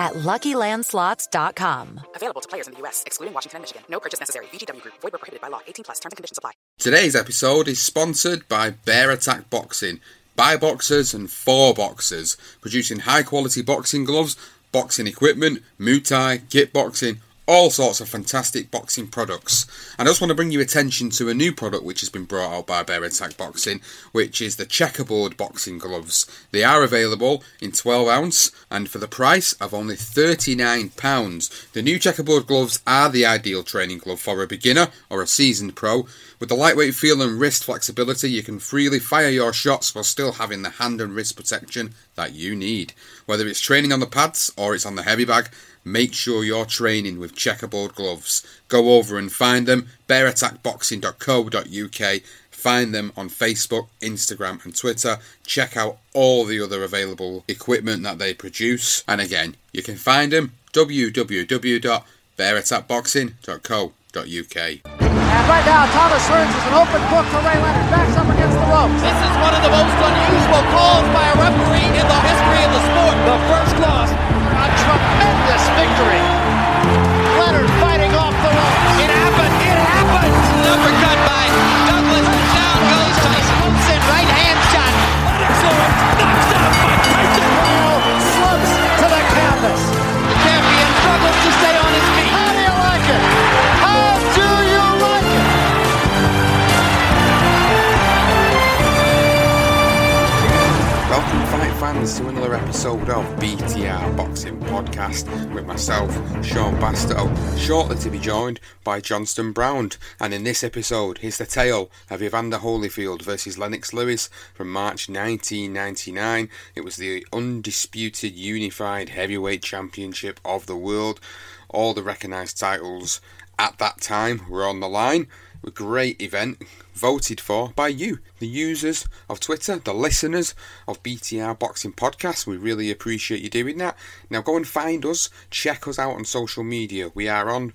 at LuckyLandSlots.com. Available to players in the U.S., excluding Washington and Michigan. No purchase necessary. VGW Group. Void where prohibited by law. 18 plus. Terms and conditions apply. Today's episode is sponsored by Bear Attack Boxing. By boxers and for boxers. Producing high-quality boxing gloves, boxing equipment, Muay Thai, kickboxing, all sorts of fantastic boxing products. And I just want to bring you attention to a new product which has been brought out by Bear Attack Boxing, which is the checkerboard boxing gloves. They are available in 12 ounce and for the price of only £39. The new checkerboard gloves are the ideal training glove for a beginner or a seasoned pro. With the lightweight feel and wrist flexibility, you can freely fire your shots while still having the hand and wrist protection that you need. Whether it's training on the pads or it's on the heavy bag, make sure you're training with checkerboard gloves. Go over and find them, bearattackboxing.co.uk. Find them on Facebook, Instagram, and Twitter. Check out all the other available equipment that they produce. And again, you can find them www.bearattackboxing.co.uk. And right now, Thomas Hearns is an open book for Ray Leonard. Backs up against the ropes. This is one of the most unusual calls by a referee in the history of the sport. The first loss. A tremendous victory. Leonard fighting off the ropes. It happened. It happened. Uppercut by fans, to another episode of BTR Boxing Podcast with myself, Sean Bastow, shortly to be joined by Johnston Brown. And in this episode, here's the tale of Evander Holyfield versus Lennox Lewis from March 1999. It was the undisputed unified heavyweight championship of the world. All the recognised titles at that time were on the line. A great event voted for by you, the users of Twitter, the listeners of BTR Boxing Podcast. We really appreciate you doing that. Now go and find us, check us out on social media. We are on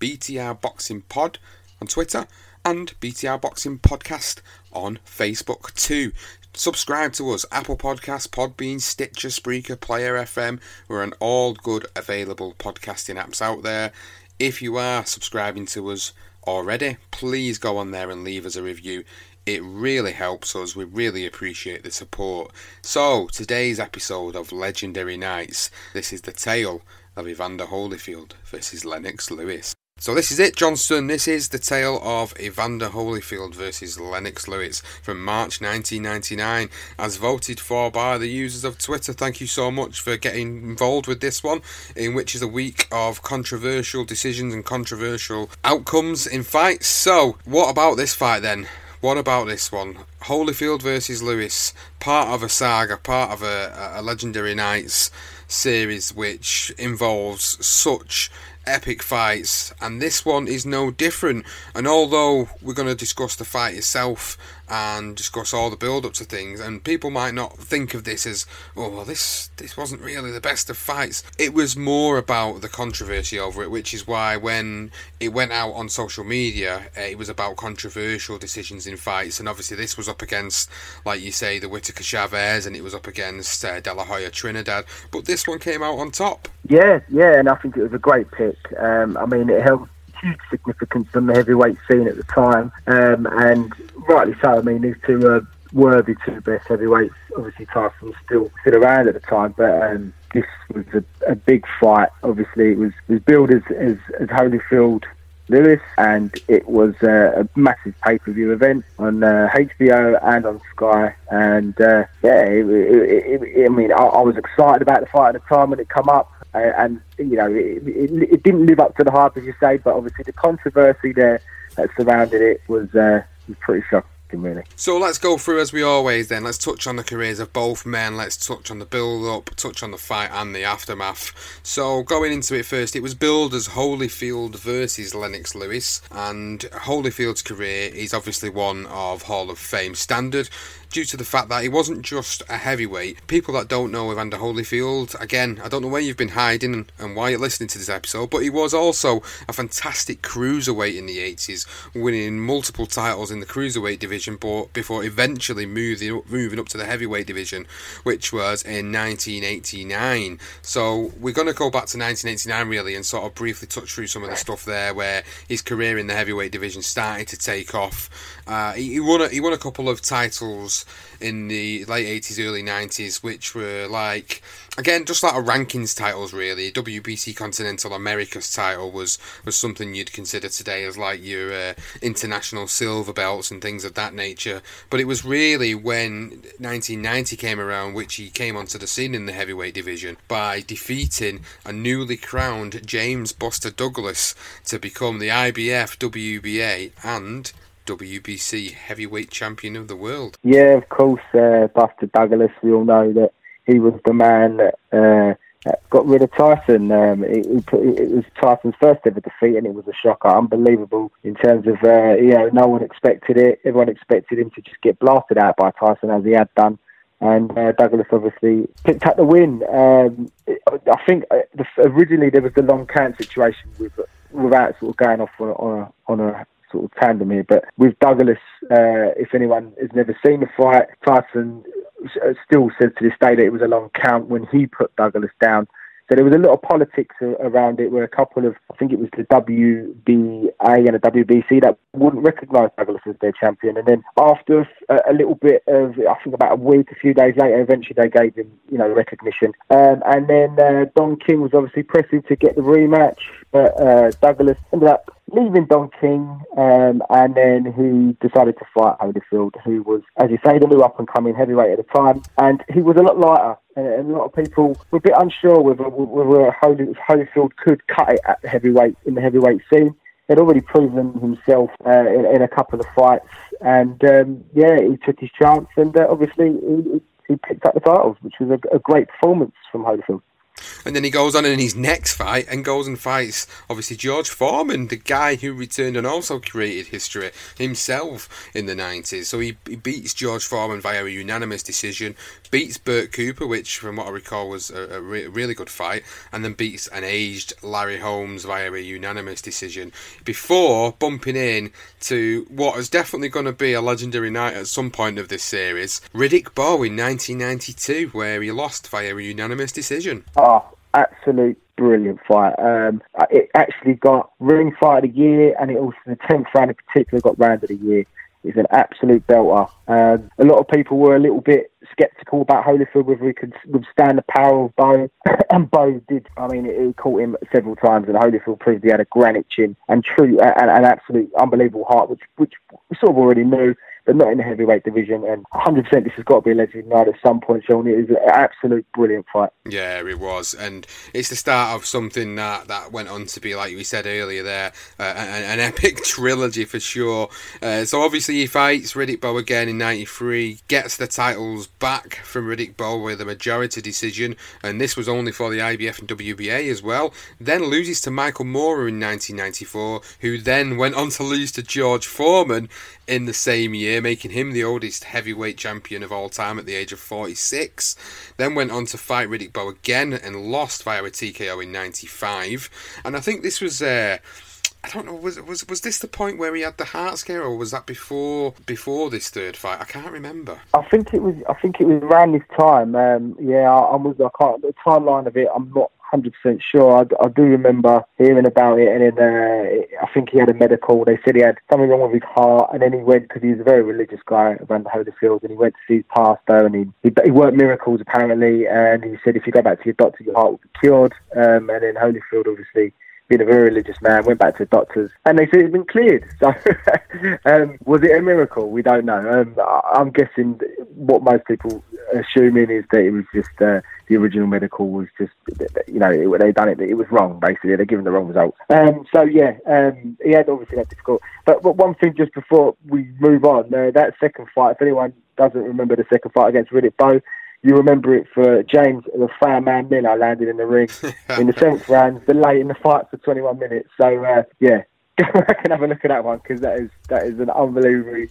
BTR Boxing Pod on Twitter and BTR Boxing Podcast on Facebook too. Subscribe to us, Apple Podcasts, Podbean, Stitcher, Spreaker, Player FM. We're on all good available podcasting apps out there. If you are subscribing to us already, please go on there and leave us a review. It really helps us. We really appreciate the support. So, today's episode of Legendary Nights, this is the tale of Evander Holyfield versus Lennox Lewis. So this is it, Johnston. This is the tale of Evander Holyfield versus Lennox Lewis from March 1999, as voted for by the users of Twitter. Thank you so much for getting involved with this one, in which is a week of controversial decisions and controversial outcomes in fights. So, what about this fight then? What about this one? Holyfield versus Lewis, part of a saga, part of a, a Legendary Nights series which involves such epic fights, and this one is no different. And although we're going to discuss the fight itself and discuss all the build up to things, and people might not think of this as, oh, well, this this wasn't really the best of fights. It was more about the controversy over it, which is why when it went out on social media, uh, it was about controversial decisions in fights, and obviously this was up against, like you say, the Whitaker Chavez, and it was up against uh, De La Hoya Trinidad, but this one came out on top. Yeah, yeah, and I think it was a great pick. Um, I mean, it held huge significance on the heavyweight scene at the time, um, and rightly so. I mean, these two are worthy two best heavyweights. Obviously, Tyson was still still around at the time, but um, this was a, a, big fight. Obviously, it was was billed as, as, as Holyfield Lewis, and it was uh, a massive pay per view event on uh, HBO and on Sky. And uh, yeah, it, it, it, I mean, I, I, was excited about the fight at the time when it come up, uh, and you know, it, didn't live up to the hype as you say, but obviously the controversy there that surrounded it was uh, was pretty shocking really. So let's go through as we always then. Let's touch on the careers of both men. Let's touch on the build up, touch on the fight and the aftermath. So going into it first, it was billed as Holyfield versus Lennox Lewis, and Holyfield's career is obviously one of Hall of Fame standard due to the fact that he wasn't just a heavyweight. People that don't know Evander Holyfield, again, I don't know where you've been hiding and why you're listening to this episode, but he was also a fantastic cruiserweight in the 80s, winning multiple titles in the cruiserweight division before eventually moving, moving up to the heavyweight division, which was in 1989. So we're going to go back to 1989 really and sort of briefly touch through some of the stuff there where his career in the heavyweight division started to take off. Uh, he, he, won a, he won a couple of titles in the late 80s, early 90s, which were like, again, just like a rankings titles, really. WBC Continental Americas title was, was something you'd consider today as like your uh, international silver belts and things of that nature. But it was really when 1990 came around, which he came onto the scene in the heavyweight division by defeating a newly crowned James Buster Douglas to become the IBF, WBA, and WBC heavyweight champion of the world. Yeah, of course, uh, Buster Douglas. We all know that he was the man that, uh, got rid of Tyson. Um, it, it, was Tyson's first ever defeat, and it was a shocker, unbelievable in terms of uh, you know no one expected it. Everyone expected him to just get blasted out by Tyson as he had done. And uh, Douglas obviously picked up the win. Um, I think uh, originally there was the long count situation with, without sort of going off on a, on a, on a sort of tandem here. But with Douglas, uh, if anyone has never seen the fight, Tyson still says to this day that it was a long count when he put Douglas down. So there was a lot of politics around it where a couple of, think it was the WBA and the WBC that wouldn't recognise Douglas as their champion. And then after a, a, little bit of, I think about a week, a few days later, eventually they gave him, you know, recognition. Um, and then uh, Don King was obviously pressing to get the rematch, but uh, Douglas ended up leaving Don King, um, and then he decided to fight Holyfield, who was, as you say, the new up and coming heavyweight at the time, and he was a lot lighter. And a lot of people were a bit unsure whether, whether Holyfield could cut it at the heavyweight in the heavyweight scene. He'd already proven himself uh, in, in, a couple of fights, and um, yeah, he took his chance, and uh, obviously he, he, picked up the titles, which was a, a great performance from Holyfield. And then he goes on in his next fight and goes and fights, obviously, George Foreman, the guy who returned and also created history himself in the 90s. So he, he beats George Foreman via a unanimous decision, beats Bert Cooper, which, from what I recall, was a, a re- really good fight, and then beats an aged Larry Holmes via a unanimous decision before bumping in to what is definitely going to be a legendary night at some point of this series Riddick Bowe in 1992, where he lost via a unanimous decision. Oh, absolute brilliant fight. Um, it actually got ring fight of the year, and it also the tenth round in particular got round of the year. It's an absolute belter. Um, a lot of people were a little bit sceptical about Holyfield whether he could withstand the power of Bowe, and Bowe did. I mean, it, caught him several times, and Holyfield proved he had a granite chin and true and an absolute unbelievable heart, which which we sort of already knew. Not in the heavyweight division. And 100% this has got to be a legendary night at some point, Sean. It is an absolute brilliant fight. Yeah, it was, and it's the start of something that that went on to be, like we said earlier, there uh, an, an, epic trilogy for sure. Uh, so obviously he fights Riddick Bowe again in '93, gets the titles back from Riddick Bowe with a majority decision, and this was only for the IBF and WBA as well. Then loses to Michael Moorer in 1994, who then went on to lose to George Foreman in the same year, making him the oldest heavyweight champion of all time at the age of 46. Then went on to fight Riddick Bowe again and lost via a TKO in 95. And I think this was. Uh, I don't know. Was was was this the point where he had the heart scare, or was that before before this third fight? I can't remember. I think it was. I think it was around this time. Um, yeah, I, I was. I can't. The timeline of it, I'm not hundred percent sure. I, I, do remember hearing about it, and then uh, I think he had a medical. They said he had something wrong with his heart, and then he went because he was a very religious guy around the Holyfield, and he went to see his pastor, and he, he, he worked miracles apparently, and he said if you go back to your doctor, your heart will be cured. Um, and then Holyfield obviously being a very religious man, went back to the doctors, and they said it'd been cleared. So, um, was it a miracle? We don't know. Um, I'm guessing what most people assuming is that it was just uh, the original medical was just, you know, it, they done it. It was wrong. Basically, they're giving the wrong results. Um, so yeah, um, he had obviously that difficult. But, but one thing just before we move on, uh, that second fight. If anyone doesn't remember the second fight against Riddick Bowe, you remember it for James, the fireman Miller landed in the ring in the seventh round, late in the fight for 21 minutes. So, uh, yeah, I can have a look at that one because that is that is an unbelievable.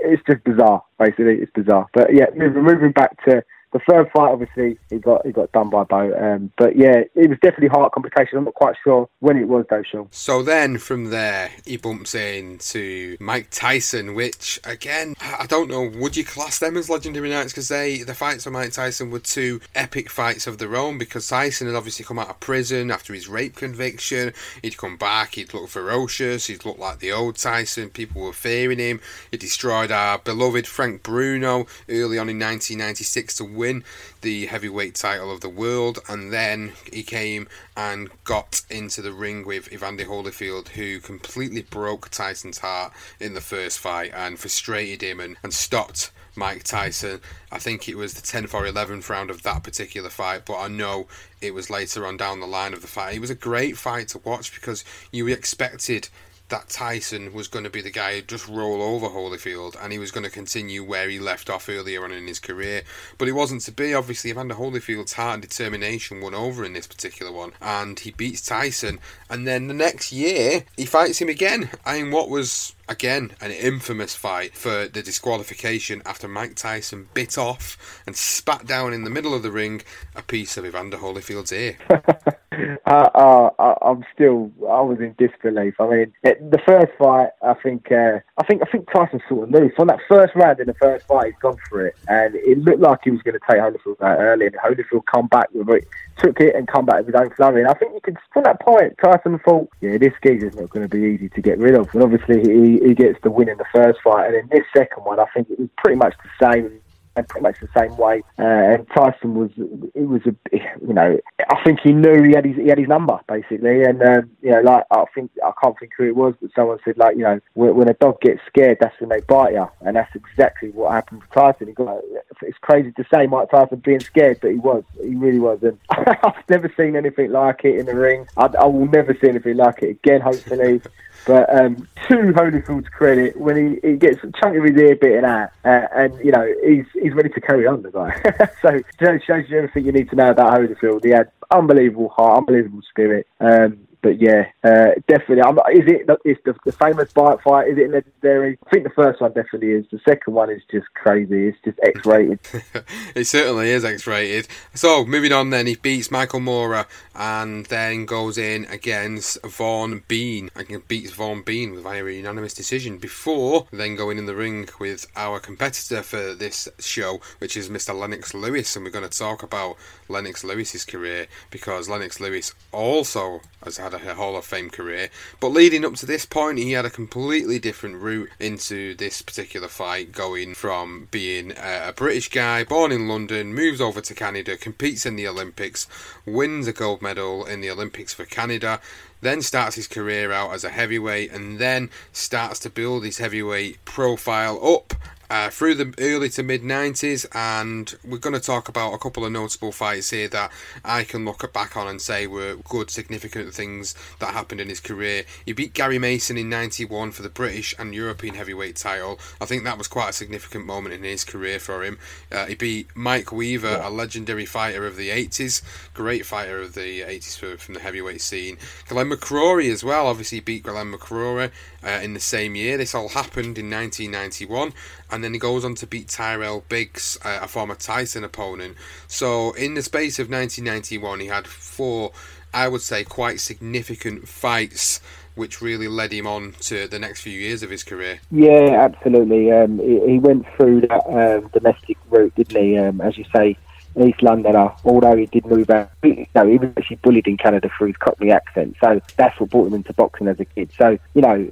It's just bizarre, basically. It's bizarre. But yeah, moving, moving back to the third fight, obviously, he got he got done by Bowe. Um, but yeah, it was definitely heart complication. I'm not quite sure when it was though, Sean. So then from there, he bumps into Mike Tyson, which again, I don't know, would you class them as legendary nights? Because they the fights of Mike Tyson were two epic fights of their own. Because Tyson had obviously come out of prison after his rape conviction. He'd come back. He'd look ferocious. He'd look like the old Tyson. People were fearing him. He destroyed our beloved Frank Bruno early on in 1996 to win the heavyweight title of the world, and then he came and got into the ring with Evander Holyfield, who completely broke Tyson's heart in the first fight and frustrated him and, and stopped Mike Tyson. I think it was the 10th or 11th round of that particular fight, but I know it was later on down the line of the fight. It was a great fight to watch because you expected that Tyson was going to be the guy who just roll over Holyfield and he was going to continue where he left off earlier on in his career. But it wasn't to be. Obviously, Evander Holyfield's heart and determination won over in this particular one and he beats Tyson. And then the next year, he fights him again in what was again an infamous fight for the disqualification after Mike Tyson bit off and spat down in the middle of the ring a piece of Evander Holyfield's ear. uh, uh, I'm still, I was in disbelief. I mean, the first fight, I think, uh, I think, I think Tyson sort of knew from that first round in the first fight, he's gone for it, and it looked like he was going to take Holyfield out early, and Holyfield come back with it, took it, and come back with his own flurry. And I think you could, from that point, Tyson thought, yeah, this geezer's not going to be easy to get rid of, and obviously he, he gets the win in the first fight, and in this second one, I think it was pretty much the same and pretty much the same way. Uh, and Tyson was, it was a, you know, I think he knew he had his he had his number basically, and um, you know, like I think I can't think who it was, but someone said like, you know, when, when a dog gets scared, that's when they bite you, and that's exactly what happened to Tyson. He got, it's crazy to say Mike Tyson being scared, but he was, he really was, and I've never seen anything like it in the ring. I, I will never see anything like it again, hopefully. But um, to Holyfield's credit, when he, he gets a chunk of his ear bitten out, uh, and you know he's he's ready to carry on, the guy. so shows you everything you need to know about Holyfield. He had unbelievable heart, unbelievable spirit. Um, but yeah, uh, definitely. I'm, is it is the, the famous bite fight? Is it legendary? I think the first one definitely is. The second one is just crazy. It's just X-rated. it certainly is X-rated. So moving on, then he beats Michael Moorer and then goes in against Vaughn Bean and beats Vaughn Bean with a unanimous decision. Before then going in the ring with our competitor for this show, which is Mr. Lennox Lewis, and we're going to talk about Lennox Lewis's career because Lennox Lewis also has had a Hall of Fame career. But leading up to this point, he had a completely different route into this particular fight, going from being a British guy born in London, moves over to Canada, competes in the Olympics, wins a gold medal in the Olympics for Canada, then starts his career out as a heavyweight and then starts to build his heavyweight profile up uh, through the early to mid 90s, and we're going to talk about a couple of notable fights here that I can look back on and say were good, significant things that happened in his career. He beat Gary Mason in 91 for the British and European heavyweight title. I think that was quite a significant moment in his career for him. Uh, he beat Mike Weaver, yeah. a legendary fighter of the 80s, great fighter of the 80s from the heavyweight scene. Glenn McCrory as well, obviously beat Glenn McCrory uh, in the same year. This all happened in 1991, and then he goes on to beat Tyrell Biggs, uh, a former Tyson opponent. So, in the space of 1991, he had four, I would say, quite significant fights. Which really led him on to the next few years of his career. Yeah, absolutely. Um, he, he, went through that um, domestic route, didn't he? Um, as you say, East Londoner, although he did move out. No, he was actually bullied in Canada for his Cockney accent. So that's what brought him into boxing as a kid. So, you know,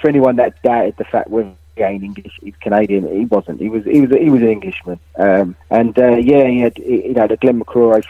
for anyone that doubted the fact whether again English, he's Canadian. He wasn't. He was. He was. He was an Englishman. Um, and uh, yeah, he had. You know, the Glenn McCrory,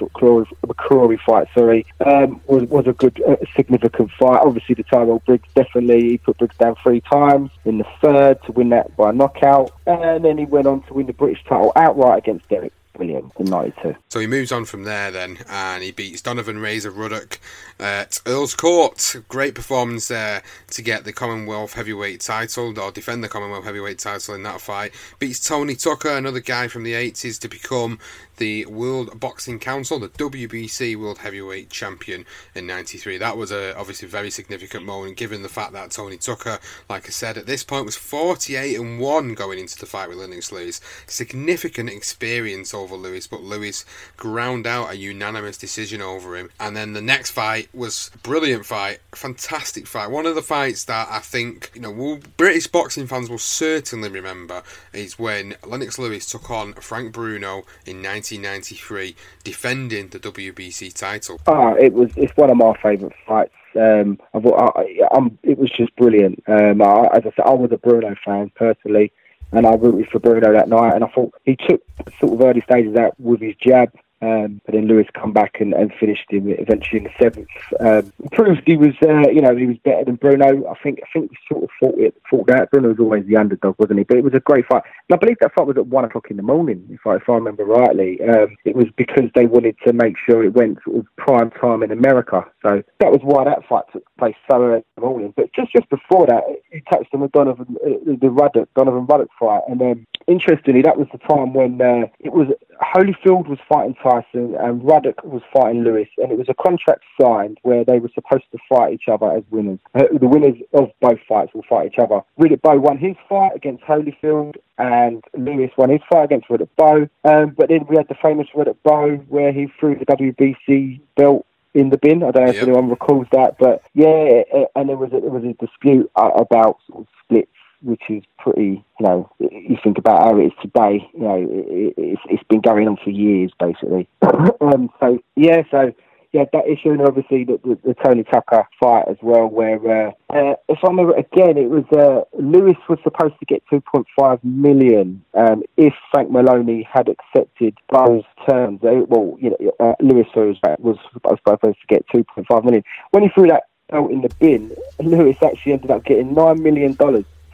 McCrory fight. Sorry, um, was was a good, uh, significant fight. Obviously, the Tyrell Briggs definitely he put Briggs down three times in the third to win that by knockout, and then he went on to win the British title outright against Derek Williams in '92. So he moves on from there then, and he beats Donovan Razor Ruddock at Earl's Court. Great performance there to get the Commonwealth Heavyweight title, or defend the Commonwealth Heavyweight title in that fight. Beats Tony Tucker, another guy from the 80s, to become the World Boxing Council, the WBC World Heavyweight Champion in '93. That was a obviously very significant moment, given the fact that Tony Tucker, like I said, at this point was 48 and one going into the fight with Lennox Lewis. Significant experience over Lewis, but Lewis ground out a unanimous decision over him. And then the next fight was a brilliant fight, fantastic fight. One of the fights that I think you know British boxing fans will certainly remember is when Lennox Lewis took on Frank Bruno in 1993, defending the WBC title. Ah, it was. It's one of my favourite fights. Um, I I, it was just brilliant. Um, I, as I said, I was a Bruno fan personally, and I rooted for Bruno that night. And I thought he took sort of early stages out with his jab um, but then Lewis come back and, and finished him eventually in the seventh. Um, proved he was, uh, you know, he was better than Bruno. I think, I think we sort of thought it, thought that Bruno was always the underdog, wasn't he? But it was a great fight. And I believe that fight was at one o'clock in the morning, if I, if I remember rightly. Um, it was because they wanted to make sure it went sort of prime time in America. So that was why that fight took place so early in the morning. But just just before that, you touched on the Donovan, uh, the Ruddock, Donovan Ruddock fight, and then interestingly, that was the time when uh, it was Holyfield was fighting Tyson and Ruddock was fighting Lewis, and it was a contract signed where they were supposed to fight each other as winners. Uh, the winners of both fights will fight each other. Riddick Bowe won his fight against Holyfield, and Lewis won his fight against Riddick Bowe. Um, but then we had the famous Riddick Bowe where he threw the WBC belt in the bin. I don't know if yep. anyone recalls that, but yeah, and there was a, there was a dispute uh, about sort of splits which is pretty, you know, you think about how it is today, you know, it, it's, it's been going on for years, basically. um, so, yeah, so, yeah, that issue, and obviously the, the, the Tony Tucker fight as well, where, uh, uh, if I remember again, it was, uh, Lewis was supposed to get 2.5 million um, if Frank Maloney had accepted those terms. well, you know, uh, Lewis was, was supposed to get 2.5 million. When he threw that out in the bin, Lewis actually ended up getting $9 million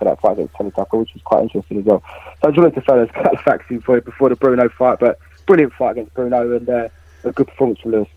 for that fight against Tony Tucker, which was quite interesting as well. So I of facts in for you before the Bruno fight, but brilliant fight against Bruno and uh, a good performance from Lewis.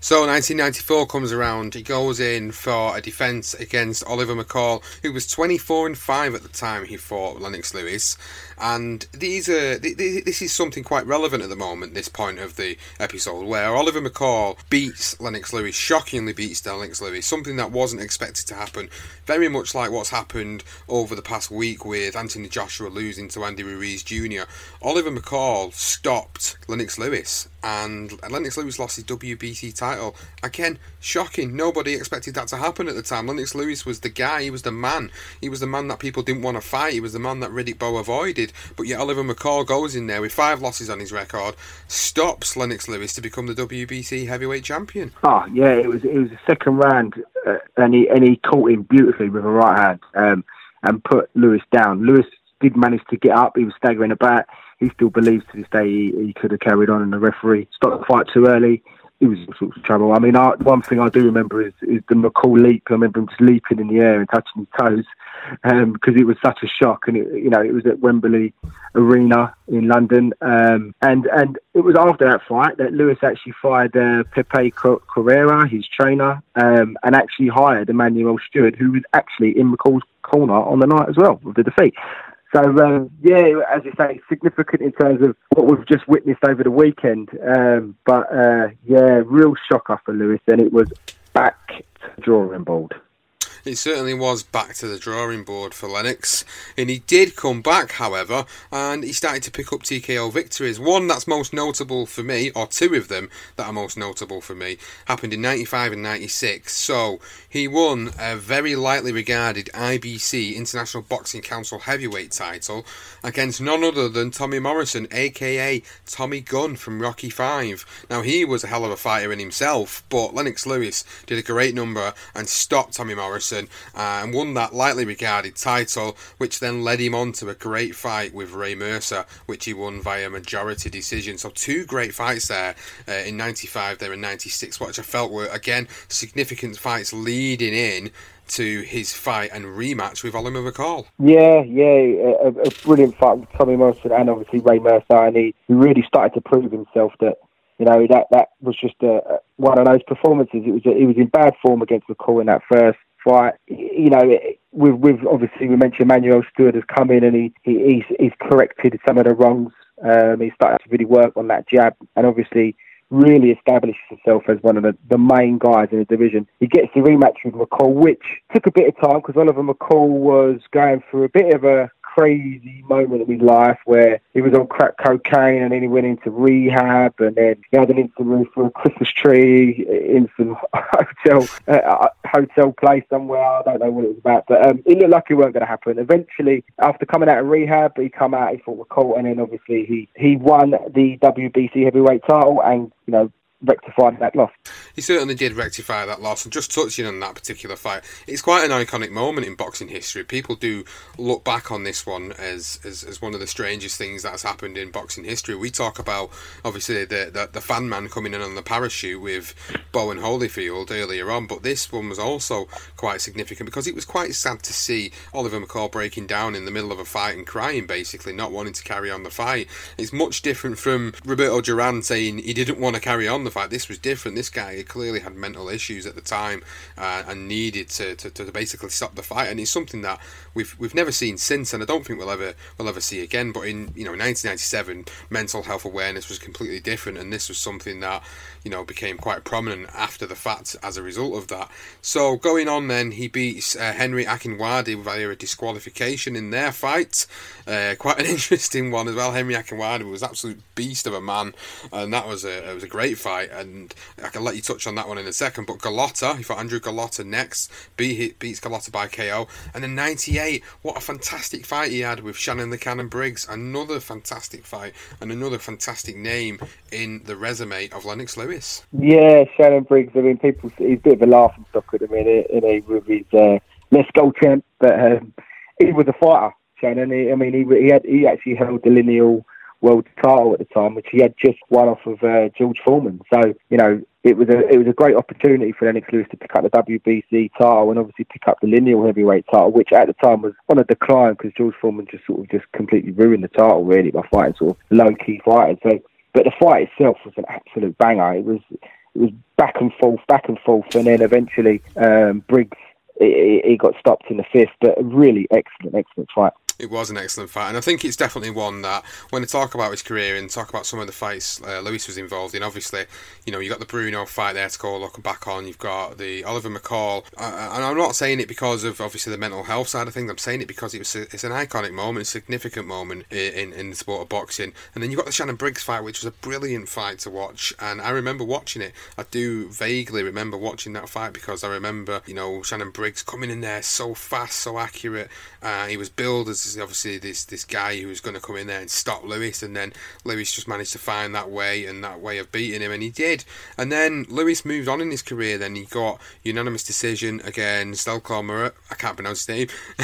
So 1994 comes around. He goes in for a defence against Oliver McCall, who was 24 and five at the time he fought Lennox Lewis. And these are this is something quite relevant at the moment. This point of the episode where Oliver McCall beats Lennox Lewis, shockingly beats Lennox Lewis, something that wasn't expected to happen. Very much like what's happened over the past week with Anthony Joshua losing to Andy Ruiz Jr. Oliver McCall stopped Lennox Lewis, and Lennox Lewis lost his WBC title. Again, shocking. Nobody expected that to happen at the time. Lennox Lewis was the guy. He was the man. He was the man that people didn't want to fight. He was the man that Riddick Bowe avoided. But yet Oliver McCall goes in there with five losses on his record, stops Lennox Lewis to become the WBC heavyweight champion. Oh yeah, it was it was a second round, uh, and he and he caught him beautifully with a right hand um, and put Lewis down. Lewis did manage to get up. He was staggering about. He still believes to this day he, he could have carried on, and the referee stopped the fight too early he was all sorts of trouble. I mean, I, one thing I do remember is, is the McCall leap. I remember him just leaping in the air and touching his toes because um, it was such a shock. And it, you know, it was at Wembley Arena in London, um, and and it was after that fight that Lewis actually fired uh, Pepe Correa, his trainer, um, and actually hired Emanuel Steward, who was actually in McCall's corner on the night as well with the defeat. So um, yeah, as you say, significant in terms of what we've just witnessed over the weekend. Um, but uh, yeah, real shocker for Lewis, and it was back to drawing board. It certainly was back to the drawing board for Lennox, and he did come back, however, and he started to pick up TKO victories. One that's most notable for me, or two of them that are most notable for me, happened in 95 and 96. So he won a very lightly regarded IBC International Boxing Council heavyweight title against none other than Tommy Morrison, aka Tommy Gunn from Rocky Five. Now he was a hell of a fighter in himself, but Lennox Lewis did a great number and stopped Tommy Morrison uh, and won that lightly regarded title, which then led him on to a great fight with Ray Mercer, which he won via majority decision. So two great fights there uh, in '95, there in '96, which I felt were again significant fights leading in to his fight and rematch with Oliver McCall. Yeah, yeah, a, a brilliant fight with Tommy Morrison and obviously Ray Mercer, and he, he really started to prove himself that you know that that was just a, one of those performances. It was a, he was in bad form against McCall in that first fight. You know, with obviously we mentioned Emanuel Steward has come in and he, he he's, he's corrected some of the wrongs. Um, he started to really work on that jab and obviously really establishes himself as one of the, the main guys in the division. He gets the rematch with McCall, which took a bit of time because Oliver McCall was going through a bit of a crazy moment of his life where he was on crack cocaine and then he went into rehab and then he had an incident for a Christmas tree in some hotel uh, hotel place somewhere. I don't know what it was about, but um, it looked like it weren't going to happen. Eventually, after coming out of rehab, he come out, he fought with Colt, and then obviously he he won the WBC heavyweight title and you know rectified that loss. He certainly did rectify that loss, and just touching on that particular fight, it's quite an iconic moment in boxing history. People do look back on this one as as, as one of the strangest things that's happened in boxing history. We talk about obviously the, the the fan man coming in on the parachute with Bowen Holyfield earlier on, but this one was also quite significant because it was quite sad to see Oliver McCall breaking down in the middle of a fight and crying, basically not wanting to carry on the fight. It's much different from Roberto Duran saying he didn't want to carry on the fight. This was different. This guy clearly had mental issues at the time uh, and needed to, to, to, basically stop the fight. And it's something that we've we've never seen since, and I don't think we'll ever we'll ever see again. But in you know 1997, mental health awareness was completely different, and this was something that you know became quite prominent after the fact as a result of that. So going on, then he beats uh, Henry Akinwande via a disqualification in their fight. Uh, quite an interesting one as well. Henry Akinwande was absolute beast of a man, and that was a it was a great fight. And I can let you touch on that one in a second. But Golota, he fought Andrew Golota next, beat, beats Golota by KO, and then 98. What a fantastic fight he had with Shannon the Cannon Briggs. Another fantastic fight and another fantastic name in the resume of Lennox Lewis. Yeah, Shannon Briggs. I mean, people he's a bit of a laughing stock at the minute, you know, with his uh, let's go champ, but um, he was a fighter. Shannon. He, I mean, he he had he actually held the lineal world title at the time, which he had just won off of uh, George Foreman. So you know, it was a it was a great opportunity for Lennox Lewis to pick up the WBC title and obviously pick up the lineal heavyweight title, which at the time was on a decline because George Foreman just sort of just completely ruined the title really by fighting sort of low key fighters. So, but the fight itself was an absolute banger. It was it was back and forth, back and forth, and then eventually um, Briggs he, he got stopped in the fifth. But a really excellent, excellent fight. It was an excellent fight, and I think it's definitely one that when I talk about his career and talk about some of the fights uh, Lewis was involved in, obviously, you know, you got the Bruno fight there to go looking back on. You've got the Oliver McCall, uh, and I'm not saying it because of obviously the mental health side of things. I'm saying it because it was a, it's an iconic moment, a significant moment in, in, in the sport of boxing. And then you got the Shannon Briggs fight, which was a brilliant fight to watch, and I remember watching it. I do vaguely remember watching that fight because I remember, you know, Shannon Briggs coming in there so fast, so accurate. Uh, he was billed as was obviously this this guy who was going to come in there and stop Lewis, and then Lewis just managed to find that way and that way of beating him, and he did. And then Lewis moved on in his career. Then he got unanimous decision against Mar- I can't pronounce his name,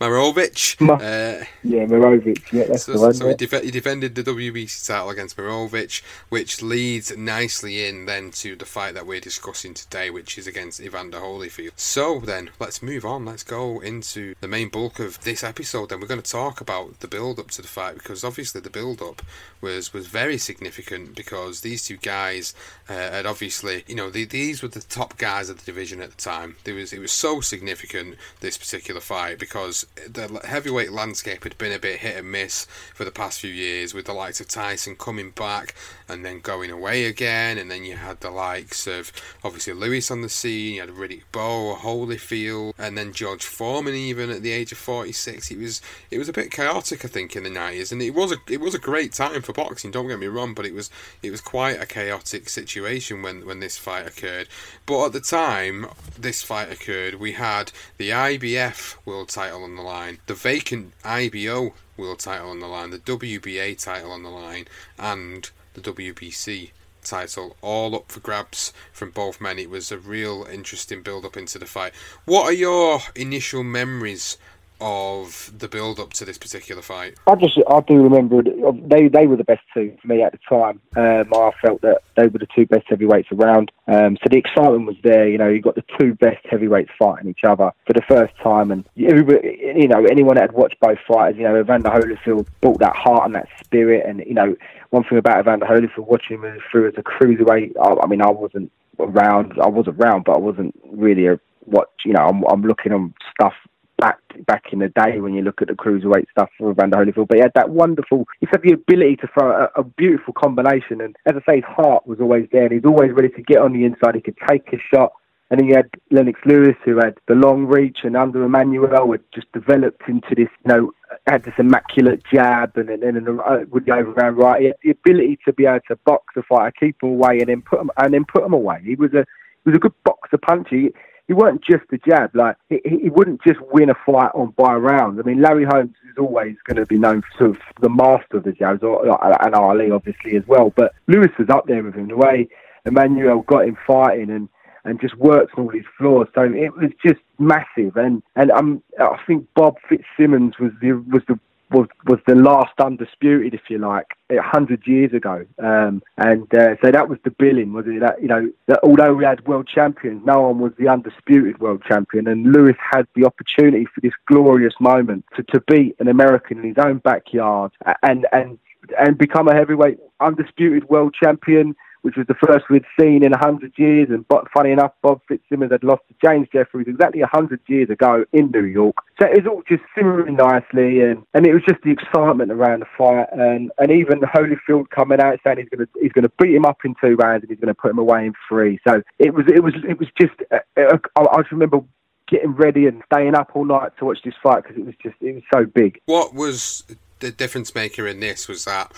Marovic. uh, yeah, Marovic. Yeah, that's so, the one. So he, def- he, defended the WBC title against Marovic, which leads nicely in then to the fight that we're discussing today, which is against Evander Holyfield. So then, let's move on. Let's go into the main bulk of this episode. Then we're going to talk about the build up to the fight because obviously the build up was was very significant because these two guys uh, had obviously, you know, the, these were the top guys of the division at the time. There was it was so significant this particular fight because the heavyweight landscape had been a bit hit and miss for the past few years with the likes of Tyson coming back and then going away again, and then you had the likes of obviously Lewis on the scene, you had Riddick Bowe, Holyfield, and then George Foreman even at the age of 46. It was it was a bit chaotic, I think, in the 90s, and it was a it was a great time for boxing. Don't get me wrong, but it was it was quite a chaotic situation when when this fight occurred. But at the time this fight occurred, we had the IBF world title on the line, the vacant IBO world title on the line, the WBA title on the line, and the WBC title all up for grabs from both men. It was a real interesting build up into the fight. What are your initial memories of the build up to this particular fight? I just I do remember they they were the best two for me at the time. Um, I felt that they were the two best heavyweights around. Um, so the excitement was there. You know, you got the two best heavyweights fighting each other for the first time, and everybody, you know, anyone that had watched both fighters, you know, Evander Holyfield brought that heart and that spirit, and you know, one thing about Evander Holyfield watching him through as a cruiserweight. I, I mean, I wasn't around. I was around, but I wasn't really a what you know. I'm, I'm looking on stuff back back in the day when you look at the cruiserweight stuff for Evander Holyfield. But he had that wonderful, he had the ability to throw a, a, beautiful combination. And as I say, his heart was always there. And he's always ready to get on the inside. He could take a shot. And then you had Lennox Lewis, who had the long reach, and under Emanuel had just developed into this, you know, had this immaculate jab, and then and, uh, with the overhand right, he had the ability to be able to box a fighter, keep him away, and then put him and then put him away. He was a he was a good boxer puncher he weren't just a jab. Like he, he wouldn't just win a fight on by rounds. I mean, Larry Holmes is always going to be known for sort of the master of the jabs, or, and Ali obviously as well. But Lewis was up there with him. The way Emanuel got him fighting and and just worked on all his flaws. So it was just massive. And and um, I think Bob Fitzsimmons was the was the was was the last undisputed, if you like, a hundred years ago. Um, and uh, so that was the billing, was it? That you know, that although we had world champions, no one was the undisputed world champion, and Lewis had the opportunity for this glorious moment to, to beat an American in his own backyard and and and become a heavyweight undisputed world champion which was the first we'd seen in 100 years. And funny enough, Bob Fitzsimmons had lost to James Jeffries exactly 100 years ago in New York. So it was all just simmering nicely, and, and it was just the excitement around the fight. And, and even Holyfield coming out saying he's going to he's going to beat him up in two rounds and he's going to put him away in three. So it was it was it was just uh, uh, I, I just remember getting ready and staying up all night to watch this fight because it was just it was so big. What was the difference maker in this was that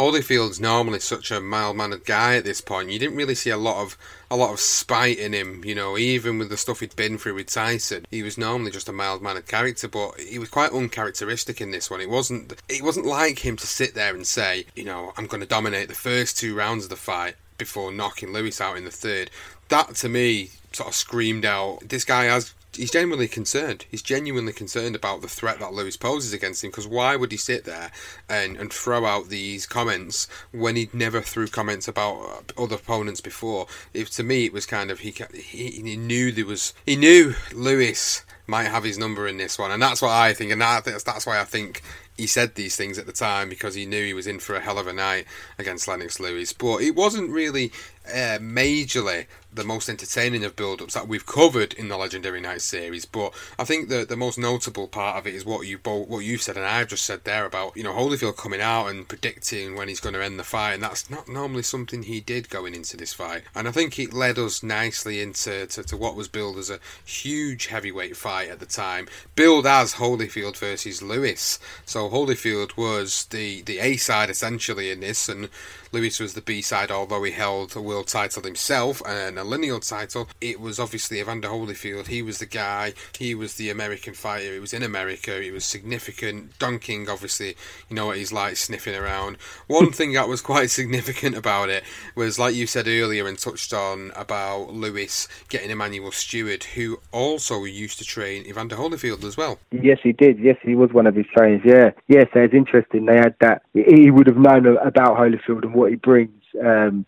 Holyfield's normally such a mild-mannered guy at this point. You didn't really see a lot of a lot of spite in him, you know. Even with the stuff he'd been through with Tyson, he was normally just a mild-mannered character, but he was quite uncharacteristic in this one. It wasn't it wasn't like him to sit there and say, you know, I'm going to dominate the first two rounds of the fight before knocking Lewis out in the third. That to me sort of screamed out, this guy has he's genuinely concerned. He's genuinely concerned about the threat that Lewis poses against him. Because why would he sit there and, and throw out these comments when he'd never threw comments about uh, other opponents before? If to me it was kind of he he, he knew there was he knew Lewis might have his number in this one, and that's what I think, and that, that's that's why I think he said these things at the time because he knew he was in for a hell of a night against Lennox Lewis. But it wasn't really uh, majorly the most entertaining of build-ups that we've covered in the Legendary Night series. But I think the the most notable part of it is what you both what you've said and I've just said there about you know Holyfield coming out and predicting when he's going to end the fight, and that's not normally something he did going into this fight. And I think it led us nicely into to, to what was billed as a huge heavyweight fight at the time, billed as Holyfield versus Lewis. So Holyfield was the, the A side essentially in this, and Lewis was the B side, although he held a world title himself and a lineal title. It was obviously Evander Holyfield. He was the guy, he was the American fighter, he was in America, he was significant. Don King, obviously, you know what he's like sniffing around. One thing that was quite significant about it was, like you said earlier and touched on, about Lewis getting Emanuel Steward, who also used to train Evander Holyfield as well. Yes, he did. Yes, he was one of his trainers. Yeah, yes, it's interesting. They had that. He would have known about Holyfield and what he brings um,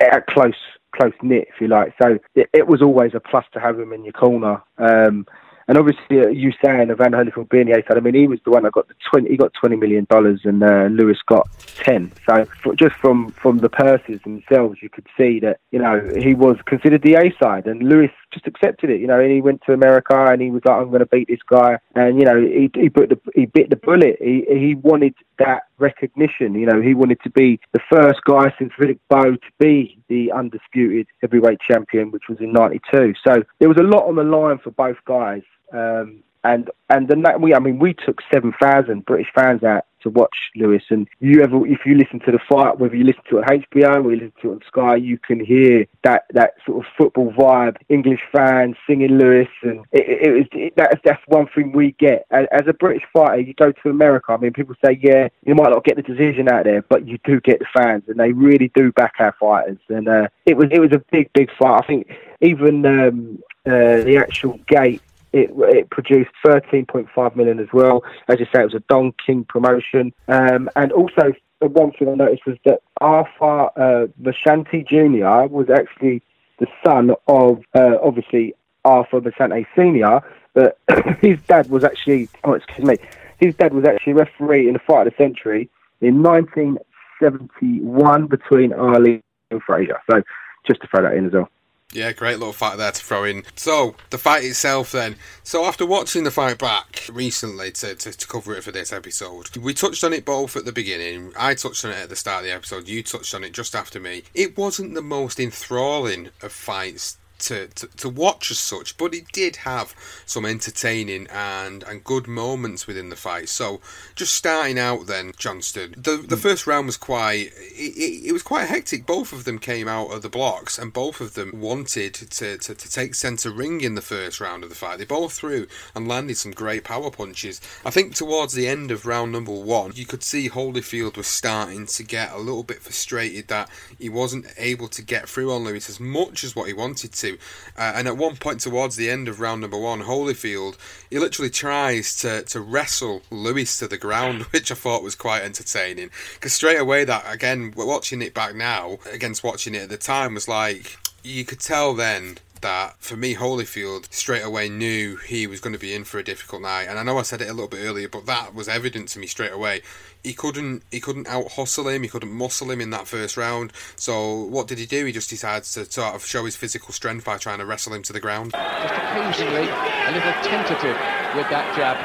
at close close knit, if you like. So it, it, was always a plus to have him in your corner. Um, and obviously, uh, you saying Evander Holyfield being the A side, I mean, he was the one that got the twenty. He got twenty million dollars, and uh, Lewis got ten. So for, just from from the purses themselves, you could see that you know he was considered the A side, and Lewis just accepted it. You know, and he went to America, and he was like, "I'm going to beat this guy," and you know, he he the he bit the bullet. He he wanted that recognition. You know, he wanted to be the first guy since Riddick Bowe to be the undisputed heavyweight champion, which was in '92. So there was a lot on the line for both guys. Um, and and the night we I mean we took seven thousand British fans out to watch Lewis. And you ever, if you listen to the fight, whether you listen to it on HBO or you listen to it on Sky, you can hear that that sort of football vibe. English fans singing Lewis, and it, it was it, that's that's one thing we get as, as, a British fighter. You go to America. I mean, people say, yeah, you might not get the decision out there, but you do get the fans, and they really do back our fighters. And uh, it was it was a big big fight. I think even um, uh, the actual gate it, it produced 13.5 million as well. As you say, it was a Don King promotion. Um, and also, one thing I noticed was that Arthur uh, Jr. was actually the son of, uh, obviously, Arthur Mercante Sr., but his dad was actually, oh, excuse me, his dad was actually referee in the fight of the century in 1971 between Ali and Frazier. So just to throw that in as well. Yeah, great little fight there to throw in. So, the fight itself then. So, after watching the fight back recently to, to, to, cover it for this episode, we touched on it both at the beginning. I touched on it at the start of the episode. You touched on it just after me. It wasn't the most enthralling of fights to, to, to, watch as such, but it did have some entertaining and, and good moments within the fight. So, just starting out then, Johnston, the the mm. first round was quite it, it, it was quite hectic. Both of them came out of the blocks, and both of them wanted to, to, to take centre ring in the first round of the fight. They both threw and landed some great power punches. I think towards the end of round number one, you could see Holyfield was starting to get a little bit frustrated that he wasn't able to get through on Lewis as much as what he wanted to. Uh, and at one point towards the end of round number one, Holyfield, he literally tries to, to wrestle Lewis to the ground, which I thought was quite entertaining. Because straight away, that again, watching it back now against watching it at the time was like, you could tell then that for me, Holyfield straight away knew he was going to be in for a difficult night. And I know I said it a little bit earlier, but that was evident to me straight away. He couldn't he couldn't out hustle him, he couldn't muscle him in that first round. So what did he do? He just decided to sort of show his physical strength by trying to wrestle him to the ground. Just occasionally a little tentative with that jab,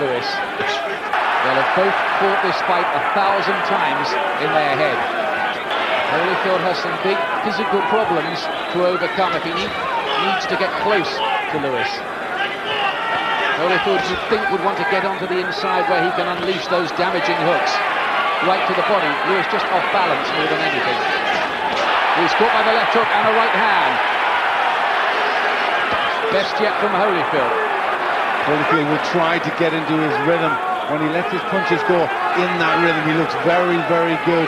Lewis. They'll have both fought this fight a thousand times in their head. Holyfield has some big physical problems to overcome if he need, needs to get close to Lewis. Holyfield, you'd think, would want to get onto the inside where he can unleash those damaging hooks. Right to the body. Lewis just off balance more than anything. He's caught by the left hook and a right hand. Best yet from Holyfield. Holyfield will try to get into his rhythm. When he lets his punches go in that rhythm, he looks very, very good.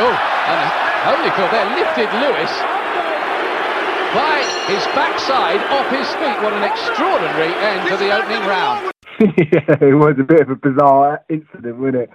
Oh, and Holyfield there lifted Lewis his backside off his feet. What an extraordinary end to the opening round. yeah, it was a bit of a bizarre incident, wasn't it?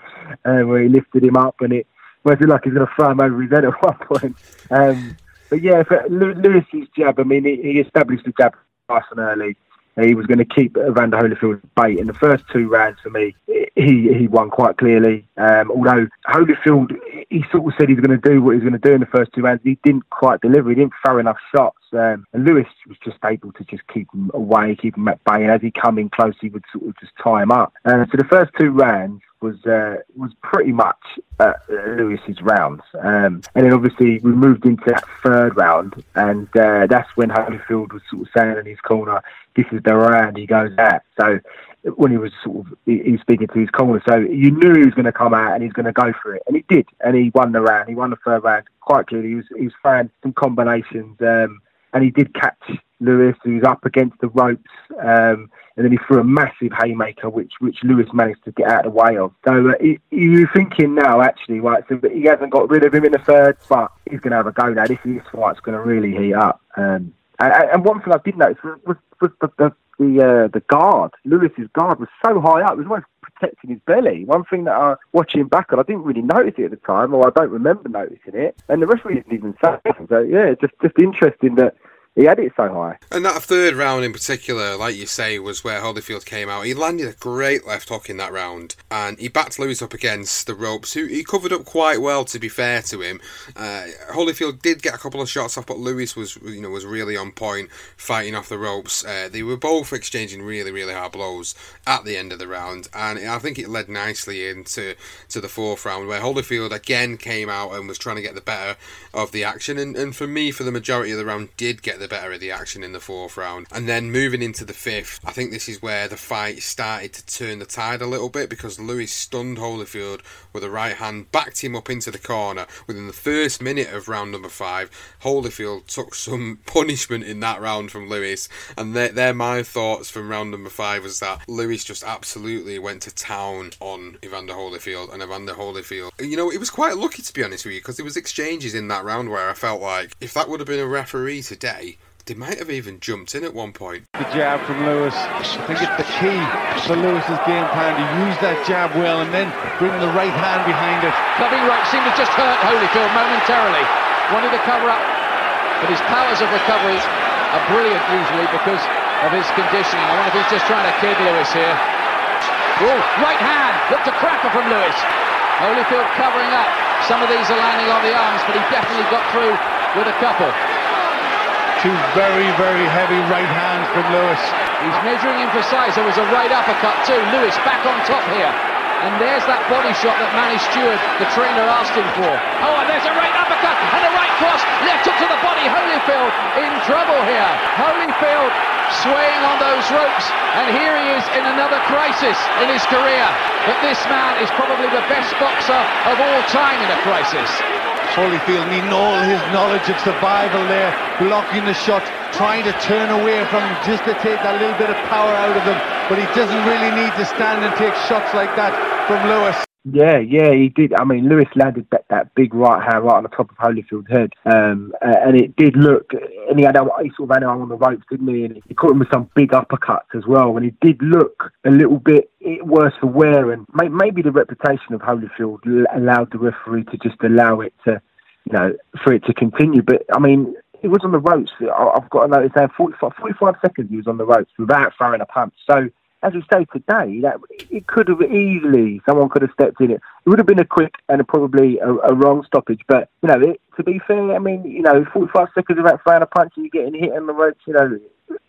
Uh, where he lifted him up and it was like he's going to throw him over his head at one point. Um, but yeah, for Lewis's jab, I mean, he, he established the jab nice and early. He was going to keep Evander Holyfield bait. In the first two rounds, for me, he he won quite clearly. Um, although Holyfield, he sort of said he was going to do what he was going to do in the first two rounds. He didn't quite deliver. He didn't throw enough shots. Um, and Lewis was just able to just keep him away, keep him at bay. And as he come in close, he would sort of just tie him up. Uh, so the first two rounds, was uh, was pretty much uh, Lewis's rounds, um, and then obviously we moved into that third round, and uh, that's when Holyfield was sort of saying in his corner, "This is the round he goes at." So when he was sort of he, was speaking to his corner, so you knew he was going to come out and he's going to go for it, and he did, and he won the round. He won the third round quite clearly. He was he was throwing some combinations, um, and he did catch Lewis. He was up against the ropes. Um, and then he threw a massive haymaker, which which Lewis managed to get out of the way of. So uh, you're thinking now, actually, right? So he hasn't got rid of him in the third, but he's going to have a go now. This this fight's going to really heat up. Um, and, and, one thing I did notice was, was, was the the the, uh, the guard. Lewis's guard was so high up; it was almost protecting his belly. One thing that I watching back on, I didn't really notice it at the time, or I don't remember noticing it. And the referee didn't even say. So yeah, just just interesting that he had it so high. And that third round in particular, like you say, was where Holyfield came out. He landed a great left hook in that round, and he backed Lewis up against the ropes, who he covered up quite well. To be fair to him, uh, Holyfield did get a couple of shots off, but Lewis was, you know, was really on point, fighting off the ropes. Uh, they were both exchanging really, really hard blows at the end of the round, and I think it led nicely into to the fourth round, where Holyfield again came out and was trying to get the better of the action. And, and for me, for the majority of the round, did get the the better of the action in the fourth round. And then moving into the fifth, I think this is where the fight started to turn the tide a little bit because Lewis stunned Holyfield with a right hand, backed him up into the corner. Within the first minute of round number five, Holyfield took some punishment in that round from Lewis. And they're, they're my thoughts from round number five was that Lewis just absolutely went to town on Evander Holyfield and Evander Holyfield. You know, it was quite lucky to be honest with you because there was exchanges in that round where I felt like if that would have been a referee today, they might have even jumped in at one point. The jab from Lewis. I think it's the key for Lewis's game plan to use that jab well and then bring the right hand behind it. Clubbing right seemed to just hurt Holyfield momentarily. Wanted to cover up, but his powers of recovery are brilliant usually because of his conditioning. I wonder if he's just trying to kid Lewis here. Oh, right hand, looked a cracker from Lewis. Holyfield covering up. Some of these are landing on the arms, but he definitely got through with a couple. Two very, very heavy right hands from Lewis. He's measuring in for size. There was a right uppercut too. Lewis back on top here. And there's that body shot that Manny Steward, the trainer, asked him for. Oh, and there's a right uppercut and a right cross. Left hook to the body. Holyfield in trouble here. Holyfield swaying on those ropes. And here he is in another crisis in his career. But this man is probably the best boxer of all time in a crisis. Holyfield needing all his knowledge of survival there, blocking the shot, trying to turn away from him just to take that little bit of power out of them. But he doesn't really need to stand and take shots like that from Lewis. Yeah, yeah, he did. I mean, Lewis landed that, that big right hand right on the top of Holyfield's head, um, uh, and it did look. And he had he sort of had on the ropes, didn't he? And he caught him with some big uppercuts as well. And he did look a little bit worse for wear. And maybe the reputation of Holyfield allowed the referee to just allow it to, you know, for it to continue. But I mean, he was on the ropes. I've got to notice that 45, 45 seconds he was on the ropes without throwing a punch. So as we say today, that it could have easily someone could have stepped in it. It would have been a quick and a, probably a, a, wrong stoppage, but you know, it, to be fair, I mean, you know, 45 seconds without throwing a punch and you're getting hit on the ropes, you know,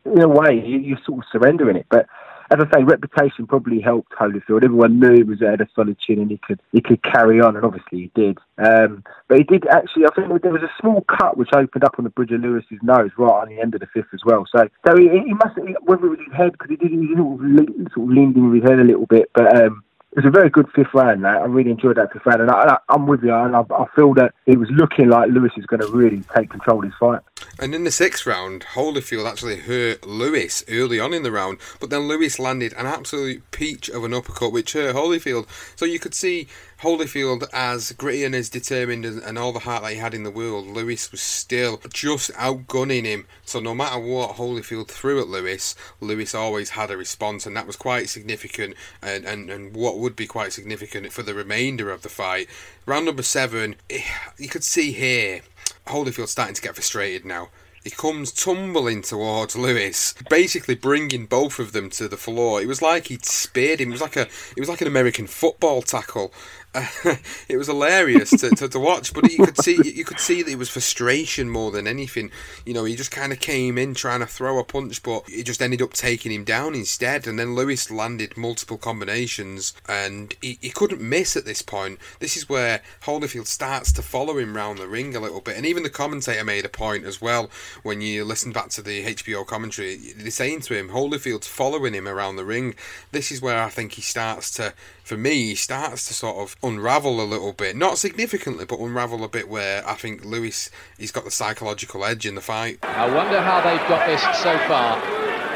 in a way you, you're sort of surrendering it. But as I say, reputation probably helped Holyfield. Everyone knew he was had a solid chin and he could he could carry on, and obviously he did. Um, but he did actually. I think there was a small cut which opened up on the bridge of Lewis's nose right on the end of the fifth as well. So so he, he must whether it was his head because he did he sort of, sort of leaned in with his head a little bit, but. Um, it was a very good fifth round. I really enjoyed that fifth round, and I, am with you. And I, I, feel that it was looking like Lewis is going to really take control of this fight. And in the sixth round, Holyfield actually hurt Lewis early on in the round, but then Lewis landed an absolute peach of an uppercut which hurt Holyfield. So you could see Holyfield as gritty and as determined and, all the heart that he had in the world. Lewis was still just outgunning him. So no matter what Holyfield threw at Lewis, Lewis always had a response, and that was quite significant and, and, and what would be quite significant for the remainder of the fight. Round number seven, eh, you could see here Holyfield starting to get frustrated now. he comes tumbling towards Lewis, basically bringing both of them to the floor. It was like he'd speared him. It was like a, it was like an American football tackle. it was hilarious to, to, to, watch, but you could see you could see that it was frustration more than anything. You know, he just kind of came in trying to throw a punch, but it just ended up taking him down instead. And then Lewis landed multiple combinations, and he, he couldn't miss at this point. This is where Holyfield starts to follow him round the ring a little bit, and even the commentator made a point as well when you listen back to the HBO commentary. They're saying to him, Holyfield's following him around the ring. This is where I think he starts to for me, he starts to sort of unravel a little bit. Not significantly, but unravel a bit where I think Lewis, he's got the psychological edge in the fight. I wonder how they've got this so far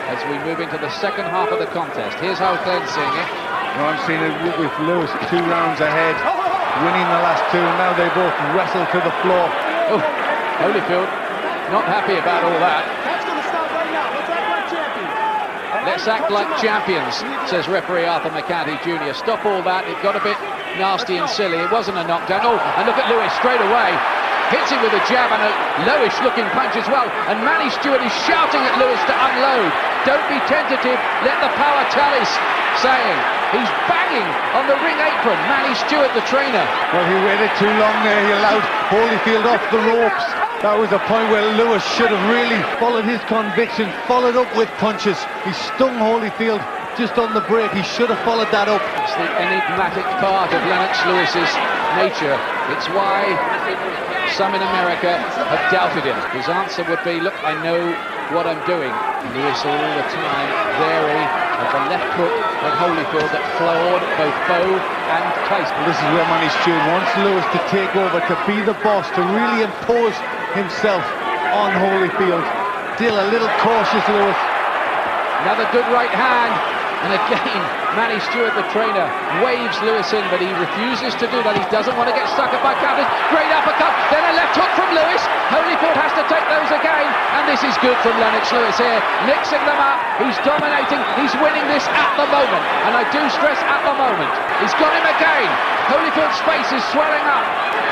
as we move into the second half of the contest. Here's how Glenn's seeing it. Well, I'm seeing it with Lewis two rounds ahead, winning the last two, and now they both wrestle to the floor. Oh, Holyfield not happy about all that. Let's act like champions, says referee Arthur Mercante Jr. Stop all that. It got a bit nasty and silly. It wasn't a knockdown. Oh, and look at Lewis straight away. Hits him with a jab and a lowish looking punch as well. And Manny Steward is shouting at Lewis to unload. Don't be tentative. Let the power tell us. Saying he's banging on the ring apron. Manny Steward, the trainer. Well, he waited too long there. He allowed Holyfield off the ropes. That was a point where Lewis should have really followed his conviction, followed up with punches. He stung Holyfield just on the break. He should have followed that up. It's the enigmatic part of Lennox Lewis's nature. It's why some in America have doubted him. His answer would be, look, I know what I'm doing. Lewis all the time wary of the left hook of Holyfield that floored both Bowe and Clayton. This is where Manny Steward wants Lewis to take over, to be the boss, to really impose himself on Holyfield. Still a little cautious, Lewis. Another good right hand. And again, Manny Steward, the trainer, waves Lewis in, but he refuses to do that. He doesn't want to get up by counters. Great uppercut, then a left hook from Lewis. Holyfield has to take those again, and this is good from Lennox Lewis here, mixing them up. He's dominating, he's winning this at the moment, and I do stress at the moment. He's got him again. Holyfield's face is swelling up.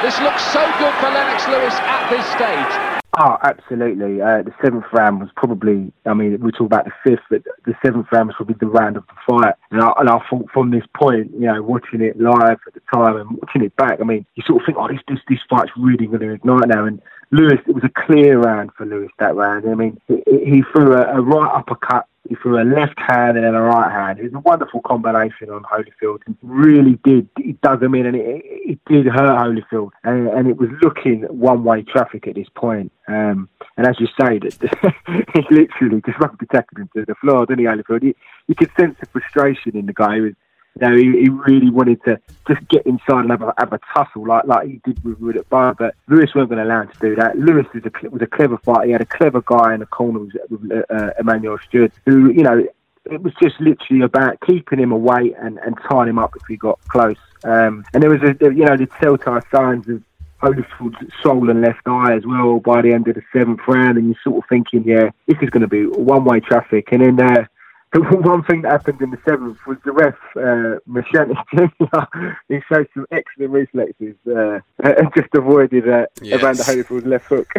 This looks so good for Lennox Lewis at this stage. Oh, absolutely. Uh, the seventh round was probably, I mean, we talk about the fifth, but the seventh round was probably the round of the fight. And I, and I thought from this point, you know, watching it live at the time and watching it back, I mean, you sort of think, oh, this, this, this fight's really going to ignite now. And Lewis, it was a clear round for Lewis that round. I mean, he, he threw a, a right uppercut he threw a left hand and then a right hand. It was a wonderful combination on Holyfield. It really did. It dug him in and it, it did hurt Holyfield. And, and it was looking one-way traffic at this point. Um, and as you say, that he literally just rugby tackled him to the floor, didn't he, Holyfield? You, you could sense the frustration in the guy. He was, you know, he, he, really wanted to just get inside and have a, have a tussle like like he did with Wood Bar, but Lewis weren't going to allow him to do that. Lewis was a was a clever fighter. He had a clever guy in the corner with, with uh, Emanuel Steward, who you know it was just literally about keeping him away and, and tying him up if he got close. Um, and there was a you know the telltale signs of Holyfield's swollen left eye as well by the end of the seventh round, and you're sort of thinking, yeah, this is going to be one way traffic, and then. Uh, the one thing that happened in the seventh was the ref, uh, Mercante Jr. he showed some excellent reflexes uh, and just avoided uh, yes. Evander Holyfield's left hook.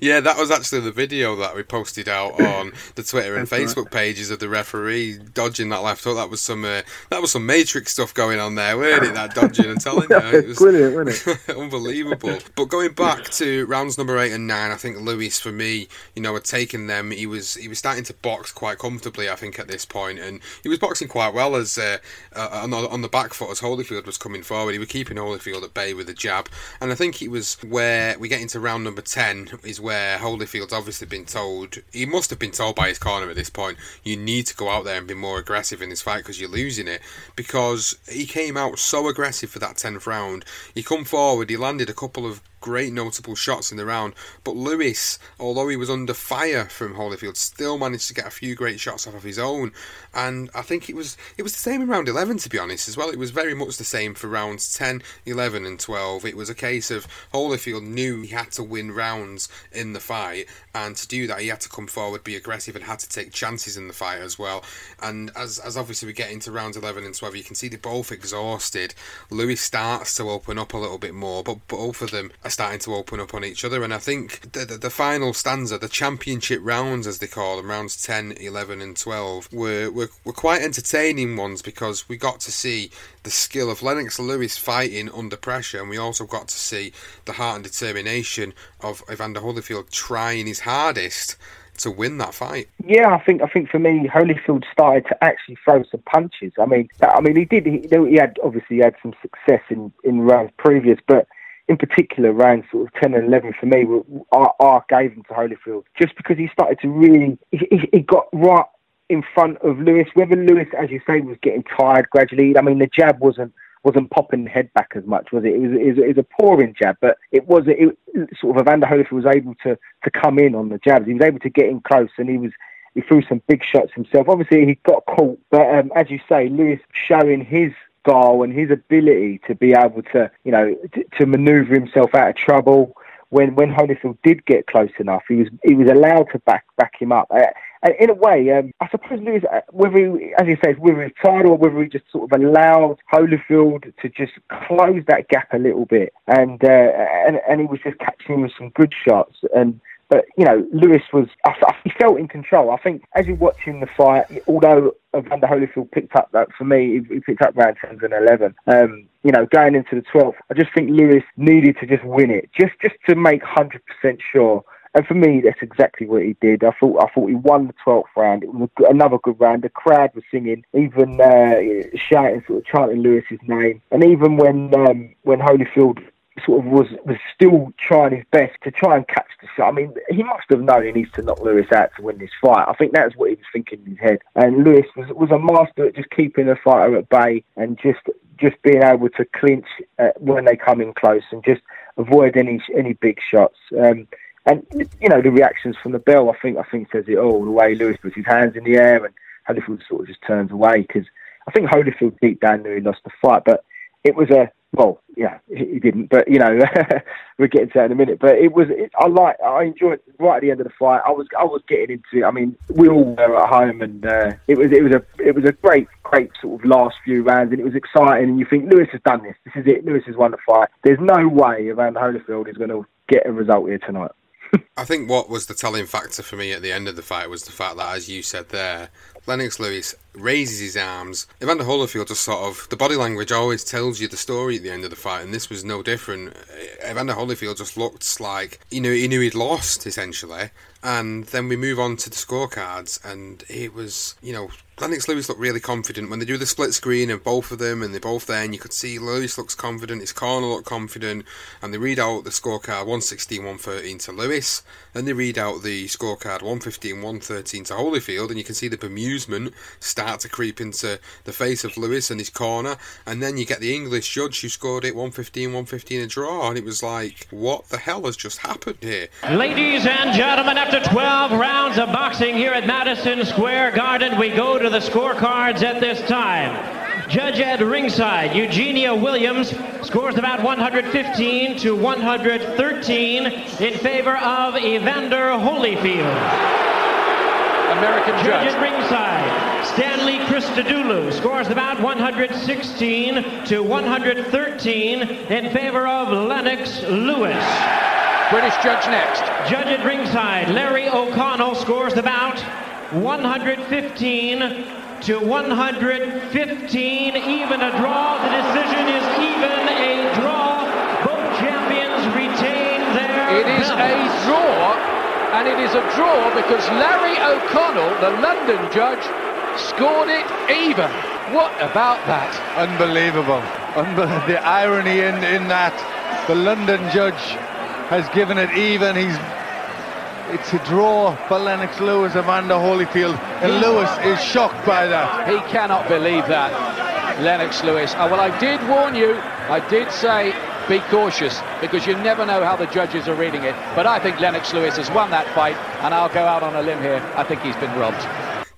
yeah, that was actually the video that we posted out on the Twitter and Facebook right. pages of the referee dodging that left hook. That was some uh, that was some Matrix stuff going on there, weren't it? That dodging and telling you, it was brilliant, wasn't it? unbelievable. But going back to rounds number eight and nine, I think Lewis for me, you know, had taken them. He was he was starting to box quite comfortably comfortably, I think, at this point, and he was boxing quite well as uh, uh, on, the, on the back foot as Holyfield was coming forward. He was keeping Holyfield at bay with a jab, and I think it was where we get into round number ten is where Holyfield's obviously been told he must have been told by his corner at this point you need to go out there and be more aggressive in this fight because you're losing it because he came out so aggressive for that tenth round. He come forward, he landed a couple of great notable shots in the round. But Lewis, although he was under fire from Holyfield, still managed to get a few great shots off of his own. And I think it was it was the same in round 11 to be honest as well. It was very much the same for rounds 10, 11 and 12. It was a case of Holyfield knew he had to win rounds in the fight and to do that he had to come forward, be aggressive and had to take chances in the fight as well. And as as obviously we get into rounds 11 and 12, you can see they're both exhausted. Lewis starts to open up a little bit more, but both of them are starting to open up on each other. And I think the, the, the final stanza, the championship rounds as they call them, rounds 10, 11, and 12, were, were, were quite entertaining ones because we got to see the skill of Lennox Lewis fighting under pressure, and we also got to see the heart and determination of Evander Holyfield trying his hardest to win that fight. Yeah, I think I think for me, Holyfield started to actually throw some punches. I mean, I mean, he did. He, he had obviously he had some success in in rounds previous, but in particular, rounds sort of 10 and 11 for me, I, I gave him to Holyfield just because he started to really, he, he got right in front of Lewis. Whether Lewis, as you say, was getting tired gradually, I mean, the jab wasn't wasn't popping the head back as much, was it? It was, it was, it was a pouring jab, but it was it, sort of Evander Holyfield was able to to come in on the jabs. He was able to get in close, and he was he threw some big shots himself. Obviously, he got caught, but um, as you say, Lewis showing his style and his ability to be able to, you know, to, to manoeuvre himself out of trouble. When when Holyfield did get close enough, he was he was allowed to back back him up. Uh, and in a way, um, I suppose Lewis, uh, whether he, as he says, whether he's tired or whether he just sort of allowed Holyfield to just close that gap a little bit, and uh, and and he was just catching him with some good shots and. But you know, Lewis was he felt in control. I think as you're watching the fight, although Evander Holyfield picked up that for me, he picked up round 10 and 11. Um, you know, going into the 12th, I just think Lewis needed to just win it, just just to make 100% sure and for me, that's exactly what he did. I thought I thought he won the twelfth round. It was another good round. The crowd was singing, even uh, shouting, sort of chanting Lewis's name. And even when um, when Holyfield sort of was was still trying his best to try and catch the shot. I mean, he must have known he needs to knock Lewis out to win this fight. I think that's what he was thinking in his head. And Lewis was was a master at just keeping the fighter at bay and just just being able to clinch uh, when they come in close and just avoid any any big shots. Um, and you know the reactions from the bell, I think I think says it all. The way Lewis puts his hands in the air and Holyfield sort of just turns away because I think Holyfield deep down knew he lost the fight, but it was a well, yeah, he didn't, but you know we'll get into that in a minute. But it was it, I like I enjoyed right at the end of the fight. I was I was getting into. I mean, we all were at home, and uh, it was it was a it was a great great sort of last few rounds, and it was exciting. And you think Lewis has done this. This is it. Lewis has won the fight. There's no way Evander Holyfield is going to get a result here tonight. I think what was the telling factor for me at the end of the fight was the fact that, as you said there, Lennox Lewis raises his arms. Evander Holyfield just sort of the body language always tells you the story at the end of the fight, and this was no different. Evander Holyfield just looked like you know he knew he'd lost essentially, and then we move on to the scorecards, and it was you know Lennox Lewis looked really confident when they do the split screen of both of them, and they're both there, and you could see Lewis looks confident, his corner looked confident, and they read out the scorecard 116 113 to Lewis, then they read out the scorecard 115 113 to Holyfield, and you can see the bemusement start to creep into the face of Lewis and his corner, and then you get the English judge who scored it 115 115 a draw, and it was like, what the hell has just happened here? Ladies and gentlemen, after 12 rounds of boxing here at Madison Square Garden, we go to the scorecards at this time. Judge at ringside, Eugenia Williams scores about 115 to 113 in favor of Evander Holyfield. American judge. Judge at ringside, Stanley Christodoulou scores about 116 to 113 in favor of Lennox Lewis. British judge next. Judge at ringside, Larry O'Connell scores about 115 to 115, even a draw. The decision is even a draw. Both champions retain their It is a draw, and it is a draw because Larry O'Connell, the London judge, scored it even. What about that? Unbelievable. Unbe- the irony in, in that. The London judge has given it even. He's it's a draw for Lennox Lewis, Evander Holyfield, and Lewis is shocked by that. He cannot believe that, Lennox Lewis. Oh, well, I did warn you. I did say be cautious because you never know how the judges are reading it. But I think Lennox Lewis has won that fight, and I'll go out on a limb here. I think he's been robbed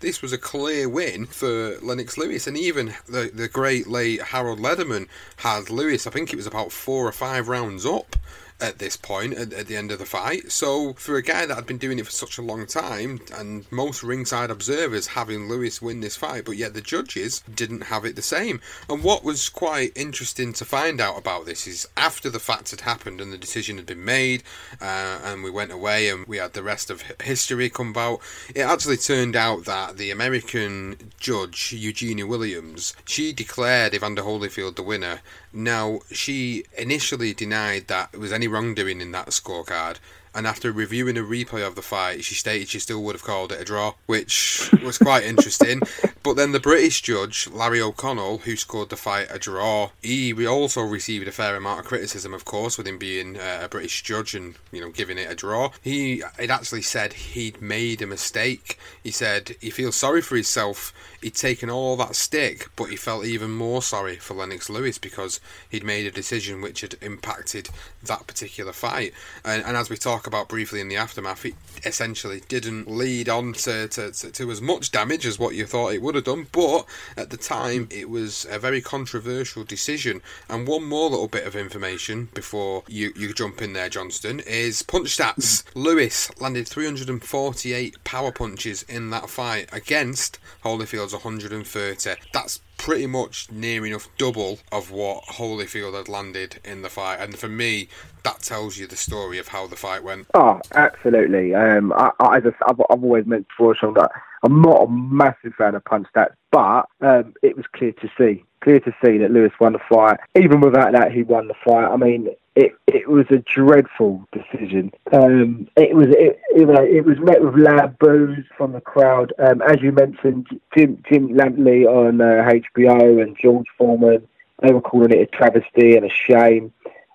this was a clear win for Lennox Lewis, and even the the great late Harold Lederman had Lewis. I think it was about four or five rounds up at this point, at, at, the end of the fight. So, for a guy that had been doing it for such a long time, and most ringside observers having Lewis win this fight, but yet the judges didn't have it the same. And what was quite interesting to find out about this is after the fact had happened and the decision had been made, uh, and we went away and we had the rest of history come about, it actually turned out that the American judge, Eugenia Williams, she declared Evander Holyfield the winner. Now, she initially denied that there was any wrongdoing in that scorecard, and after reviewing a replay of the fight, she stated she still would have called it a draw, which was quite interesting. But then the British judge, Larry O'Connell, who scored the fight a draw, he also received a fair amount of criticism, of course, with him being uh, a British judge and you know giving it a draw. He had actually said he'd made a mistake. He said he feels sorry for himself. He'd taken all that stick, but he felt even more sorry for Lennox Lewis because he'd made a decision which had impacted that particular fight. And, and as we talk about briefly in the aftermath, it essentially didn't lead on to, to, to, to, as much damage as what you thought it would have done, but at the time it was a very controversial decision. And one more little bit of information before you, you jump in there, Johnston, is punch stats. Lewis landed 348 power punches in that fight against Holyfield's 130. That's pretty much near enough double of what Holyfield had landed in the fight. And for me, that tells you the story of how the fight went. Oh, absolutely. Um, I, I, I've, I've always meant before, Sean, that I'm not a massive fan of punch stats, but um, it was clear to see, clear to see that Lewis won the fight. Even without that, he won the fight. I mean, it it was a dreadful decision. Um, it was it, it, it was met with loud boos from the crowd. Um, as you mentioned, Jim Jim Lampley on uh, HBO and George Foreman, they were calling it a travesty and a shame.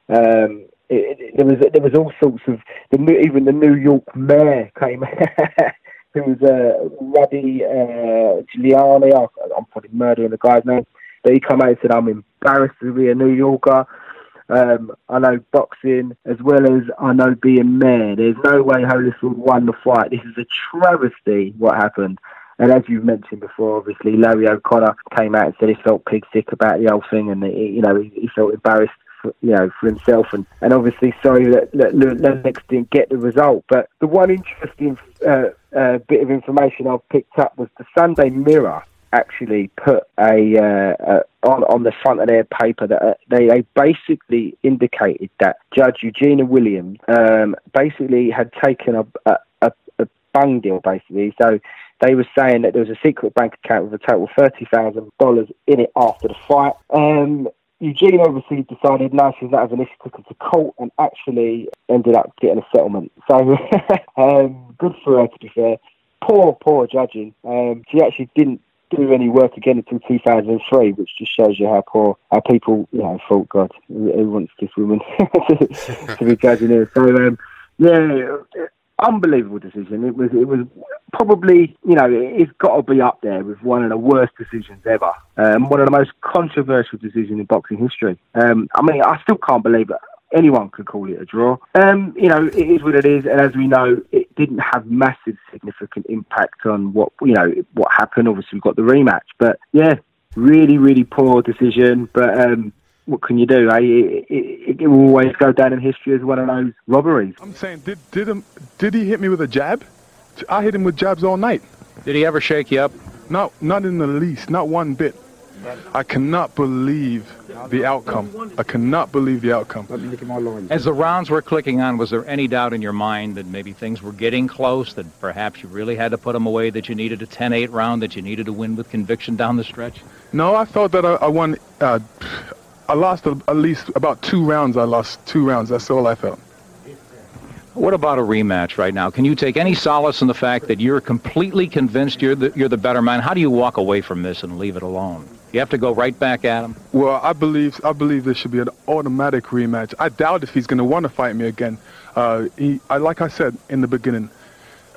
Um, it, it, there was there was all sorts of the, even the New York mayor came. who was uh, Rudy uh, Giuliani. I'm probably murdering the guy's name. But he came out and said, "I'm embarrassed to be a New Yorker." Um, I know boxing as well as I know being mayor. There's no way Holyfield won the fight. This is a travesty what happened. And as you've mentioned before, obviously Larry O'Connor came out and said he felt pig sick about the whole thing, and he, you know he, he felt embarrassed for, you know, for himself, and, and obviously sorry that, that Lennox didn't get the result. But the one interesting uh, uh, bit of information I've picked up was the Sunday Mirror actually put a, uh, on on the front of their paper that uh, they, they basically indicated that Judge Eugenia Williams um, basically had taken a, a, a bang deal basically. So they were saying that there was a secret bank account with a total of thirty thousand dollars in it after the fight. Um, Eugene obviously decided no, she's not having this. She took it to court and actually ended up getting a settlement. So um, good for her to be fair. Poor, poor judging. Um, she actually didn't do any work again until 2003, which just shows you how poor how people, you know, thought, God, who wants this woman to, be judging her? So, um, yeah, unbelievable decision. It was, it was probably, you know, it's got to be up there with one of the worst decisions ever. Um, one of the most controversial decisions in boxing history. Um, I mean, I still can't believe it anyone could call it a draw. Um, you know, it is what it is, and as we know, it didn't have massive significant impact on what you know what happened. Obviously, we got the rematch, but yeah, really, really poor decision. But um, what can you do? Eh? It, it, it, will always go down in history as one of those robberies. I'm saying, did did him did he hit me with a jab? I hit him with jabs all night. Did he ever shake you up? No, not in the least, not one bit. I cannot believe the outcome. I cannot believe the outcome. As the rounds were clicking on, was there any doubt in your mind that maybe things were getting close, that perhaps you really had to put them away, that you needed a 10-8 round, that you needed to win with conviction down the stretch? No, I thought that I, I won. Uh, I lost at least about two rounds. I lost two rounds. That's all I felt. What about a rematch right now? Can you take any solace in the fact that you're completely convinced you're the, you're the better man? How do you walk away from this and leave it alone? You have to go right back at him. Well, I believe I believe there should be an automatic rematch. I doubt if he's going to want to fight me again. Uh, he, I, like I said in the beginning,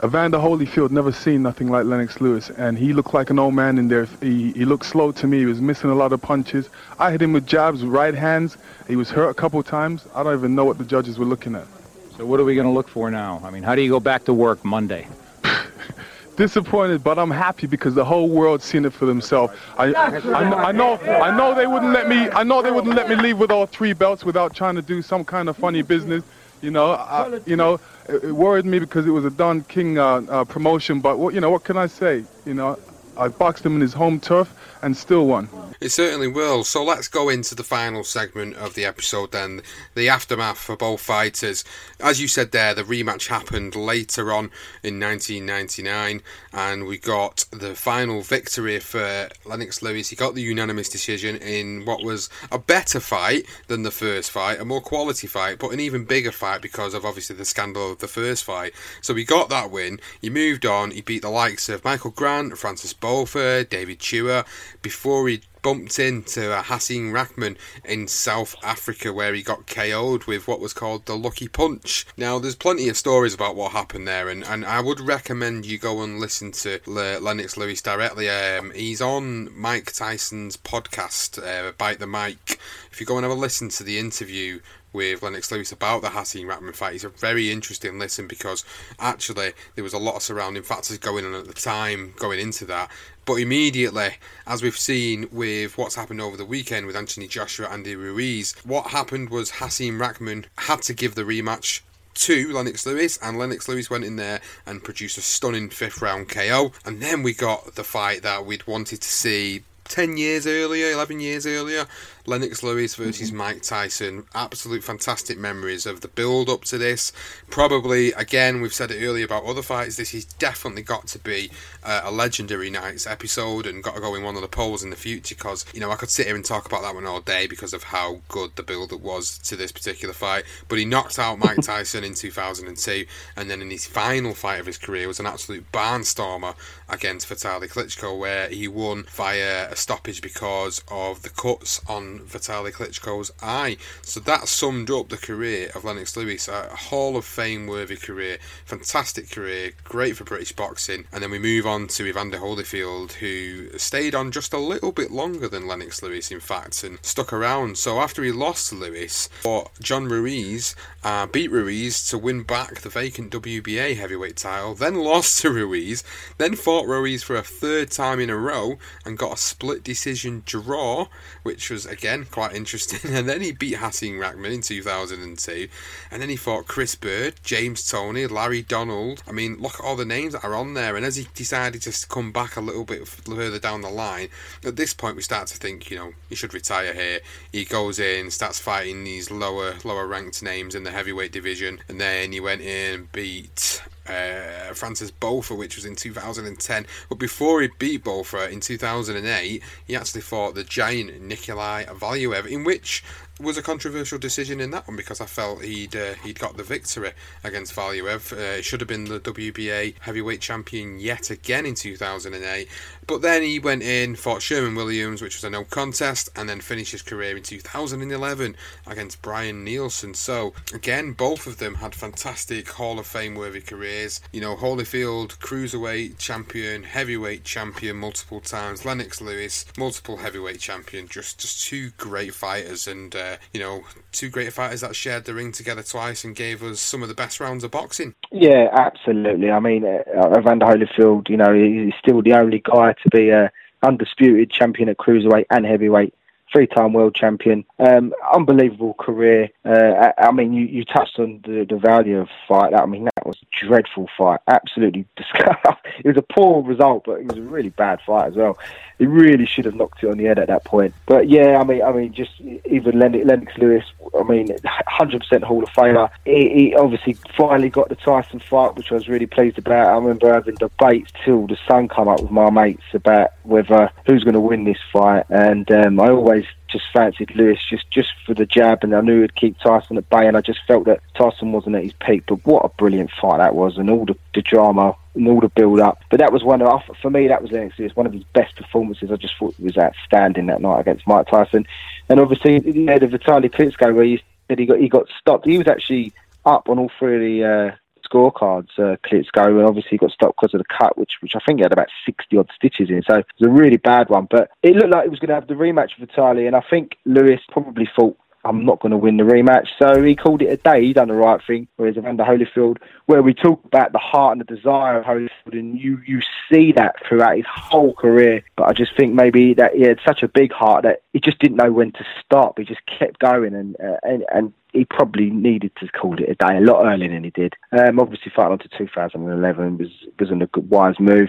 Evander Holyfield never seen nothing like Lennox Lewis, and he looked like an old man in there. He, he looked slow to me. He was missing a lot of punches. I hit him with jabs, right hands. He was hurt a couple times. I don't even know what the judges were looking at. So what are we going to look for now? I mean, how do you go back to work Monday? disappointed, but I'm happy because the whole world's seen it for themselves. I, I, I, know, I know they wouldn't let me. I know they wouldn't let me leave with all three belts without trying to do some kind of funny business. You know, I, you know, it, it, worried me because it was a Don King uh, uh, promotion. But what, you know, what can I say? You know, I boxed him in his home turf and still won. It certainly will. So let's go into the final segment of the episode then, the aftermath for both fighters. As you said there, the rematch happened later on in 1999, and we got the final victory for Lennox Lewis. He got the unanimous decision in what was a better fight than the first fight, a more quality fight, but an even bigger fight because of obviously the scandal of the first fight. So he got that win. He moved on. He beat the likes of Michael Grant, Francis Botha, David Tua before he bumped into uh, Hasim Rahman in South Africa where he got KO'd with what was called the Lucky Punch. Now, there's plenty of stories about what happened there, and, and I would recommend you go and listen to Le- Lennox Lewis directly. Um, he's on Mike Tyson's podcast, uh, Bite the Mic. If you go and have a listen to the interview with Lennox Lewis about the Hasim Rahman fight. It's a very interesting listen because actually there was a lot of surrounding factors going on at the time going into that. But immediately, as we've seen with what's happened over the weekend with Anthony Joshua, and Andy Ruiz, what happened was Hasim Rahman had to give the rematch to Lennox Lewis, and Lennox Lewis went in there and produced a stunning fifth round KO. And then we got the fight that we'd wanted to see 10 years earlier, 11 years earlier, Lennox Lewis versus mm-hmm. Mike Tyson. Absolute fantastic memories of the build up to this. Probably, again, we've said it earlier about other fights, this has definitely got to be uh, a legendary night's episode and got to go in one of the polls in the future because, you know, I could sit here and talk about that one all day because of how good the build up was to this particular fight. But he knocked out Mike Tyson in 2002, and then in his final fight of his career was an absolute barnstormer against Vitaly Klitschko, where he won via a stoppage because of the cuts on Vitaly Klitschko's eye. So that summed up the career of Lennox Lewis. A Hall of Fame worthy career, fantastic career, great for British boxing. And then we move on to Evander Holyfield, who stayed on just a little bit longer than Lennox Lewis, in fact, and stuck around. So after he lost to Lewis, fought John Ruiz, uh, beat Ruiz to win back the vacant WBA heavyweight title, then lost to Ruiz, then fought Ruiz for a third time in a row and got a split decision draw, which was again quite interesting. And then he beat Hasim Rahman in 2002, and then he fought Chris Byrd, James Toney, Larry Donald. I mean, look at all the names that are on there. And as he decided to come back a little bit further down the line, at this point we start to think, you know, he should retire here. He goes in, starts fighting these lower lower ranked names in the heavyweight division, and then he went in and beat uh, Francis Botha, which was in 2010. But before he beat Botha in 2008, he actually fought the giant Nikolai Valuev, in which was a controversial decision in that one because I felt he'd uh, he'd got the victory against Valuev. Uh, it should have been the WBA heavyweight champion yet again in 2008. But then he went in, fought Sherman Williams, which was a no contest, and then finished his career in 2011 against Brian Nielsen. So again, both of them had fantastic Hall of Fame worthy careers. You know, Holyfield, cruiserweight champion, heavyweight champion multiple times. Lennox Lewis, multiple heavyweight champion. Just just two great fighters and. Uh, you know, two great fighters that shared the ring together twice and gave us some of the best rounds of boxing. Yeah, absolutely. I mean, uh, Evander Holyfield, you know, he's still the only guy to be a undisputed champion at cruiserweight and heavyweight three-time world champion. Um, unbelievable career. Uh, I, mean, you, you touched on the, the Valuev fight. I mean, that was a dreadful fight. Absolutely disgusting. it was a poor result, but it was a really bad fight as well. He really should have knocked it on the head at that point. But yeah, I mean, I mean, just even Lennox, Lennox Lewis. I mean, 100% Hall of Famer. He, he, obviously finally got the Tyson fight, which I was really pleased about. I remember having debates till the sun come up with my mates about whether who's going to win this fight, and um, I always just fancied Lewis just just for the jab, and I knew he'd keep Tyson at bay, and I just felt that Tyson wasn't at his peak. But what a brilliant fight that was, and all the, the drama and all the build up. But that was one of for me that was Lennox Lewis, one of his best performances. I just thought it was outstanding that night against Mike Tyson, and obviously yeah, the Vitaly Klitschko where he said he got he got stopped. He was actually up on all three of the. Uh, scorecards, uh, Klitschko, and obviously got stopped because of the cut, which which I think he had about 60 odd stitches in. So it was a really bad one. But it looked like he was going to have the rematch with Vitaly, and I think Lewis probably thought I'm not going to win the rematch. So he called it a day. He done the right thing. Whereas Evander Holyfield, where we talk about the heart and the desire of Holyfield, and you you see that throughout his whole career. But I just think maybe that he had such a big heart that he just didn't know when to stop. He just kept going, and uh, and and he probably needed to call it a day a lot earlier than he did. Um, obviously, fighting on to 2011 was was a good, wise move.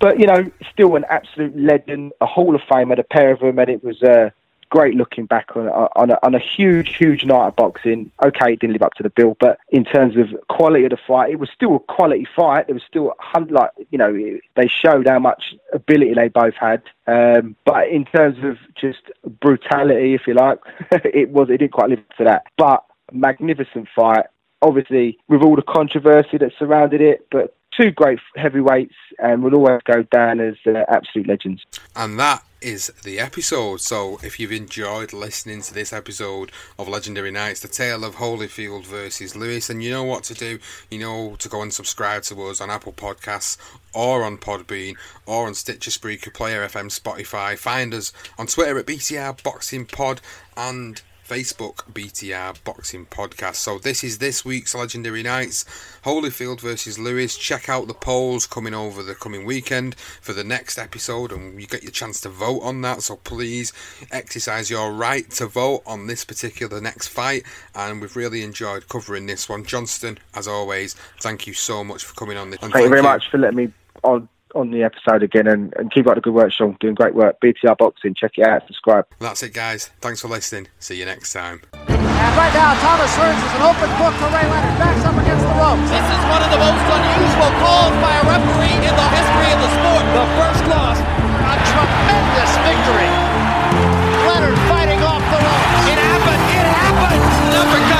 But you know, still an absolute legend, a Hall of Famer, a pair of them, and it was uh, great looking back on on a, on a huge, huge night of boxing. Okay, it didn't live up to the bill, but in terms of quality of the fight, it was still a quality fight. It was still like you know they showed how much ability they both had. Um, but in terms of just brutality, if you like, it was it didn't quite live up to that. But magnificent fight. Obviously, with all the controversy that surrounded it, but two great heavyweights and will always go down as uh, absolute legends. And that is the episode. So, if you've enjoyed listening to this episode of Legendary Nights, the tale of Holyfield versus Lewis, and you know what to do, you know to go and subscribe to us on Apple Podcasts or on Podbean or on Stitcher, Spreaker, Player FM, Spotify. Find us on Twitter at BTR Boxing Pod and Facebook BTR Boxing Podcast. So this is this week's Legendary Nights. Holyfield versus Lewis. Check out the polls coming over the coming weekend for the next episode and you get your chance to vote on that. So please exercise your right to vote on this particular next fight. And we've really enjoyed covering this one. Johnston, as always, thank you so much for coming on this. Thank, thank you very much for letting me on on the episode again and, and keep up the good work, Sean. Doing great work. BTR Boxing, check it out, subscribe. That's it, guys. Thanks for listening. See you next time. And right now, Thomas Hearns is an open book for Ray Leonard. Backs up against the ropes. This is one of the most unusual calls by a referee in the history of the sport. The first loss. A tremendous victory. Leonard fighting off the ropes. It happened. It happened. Uppercut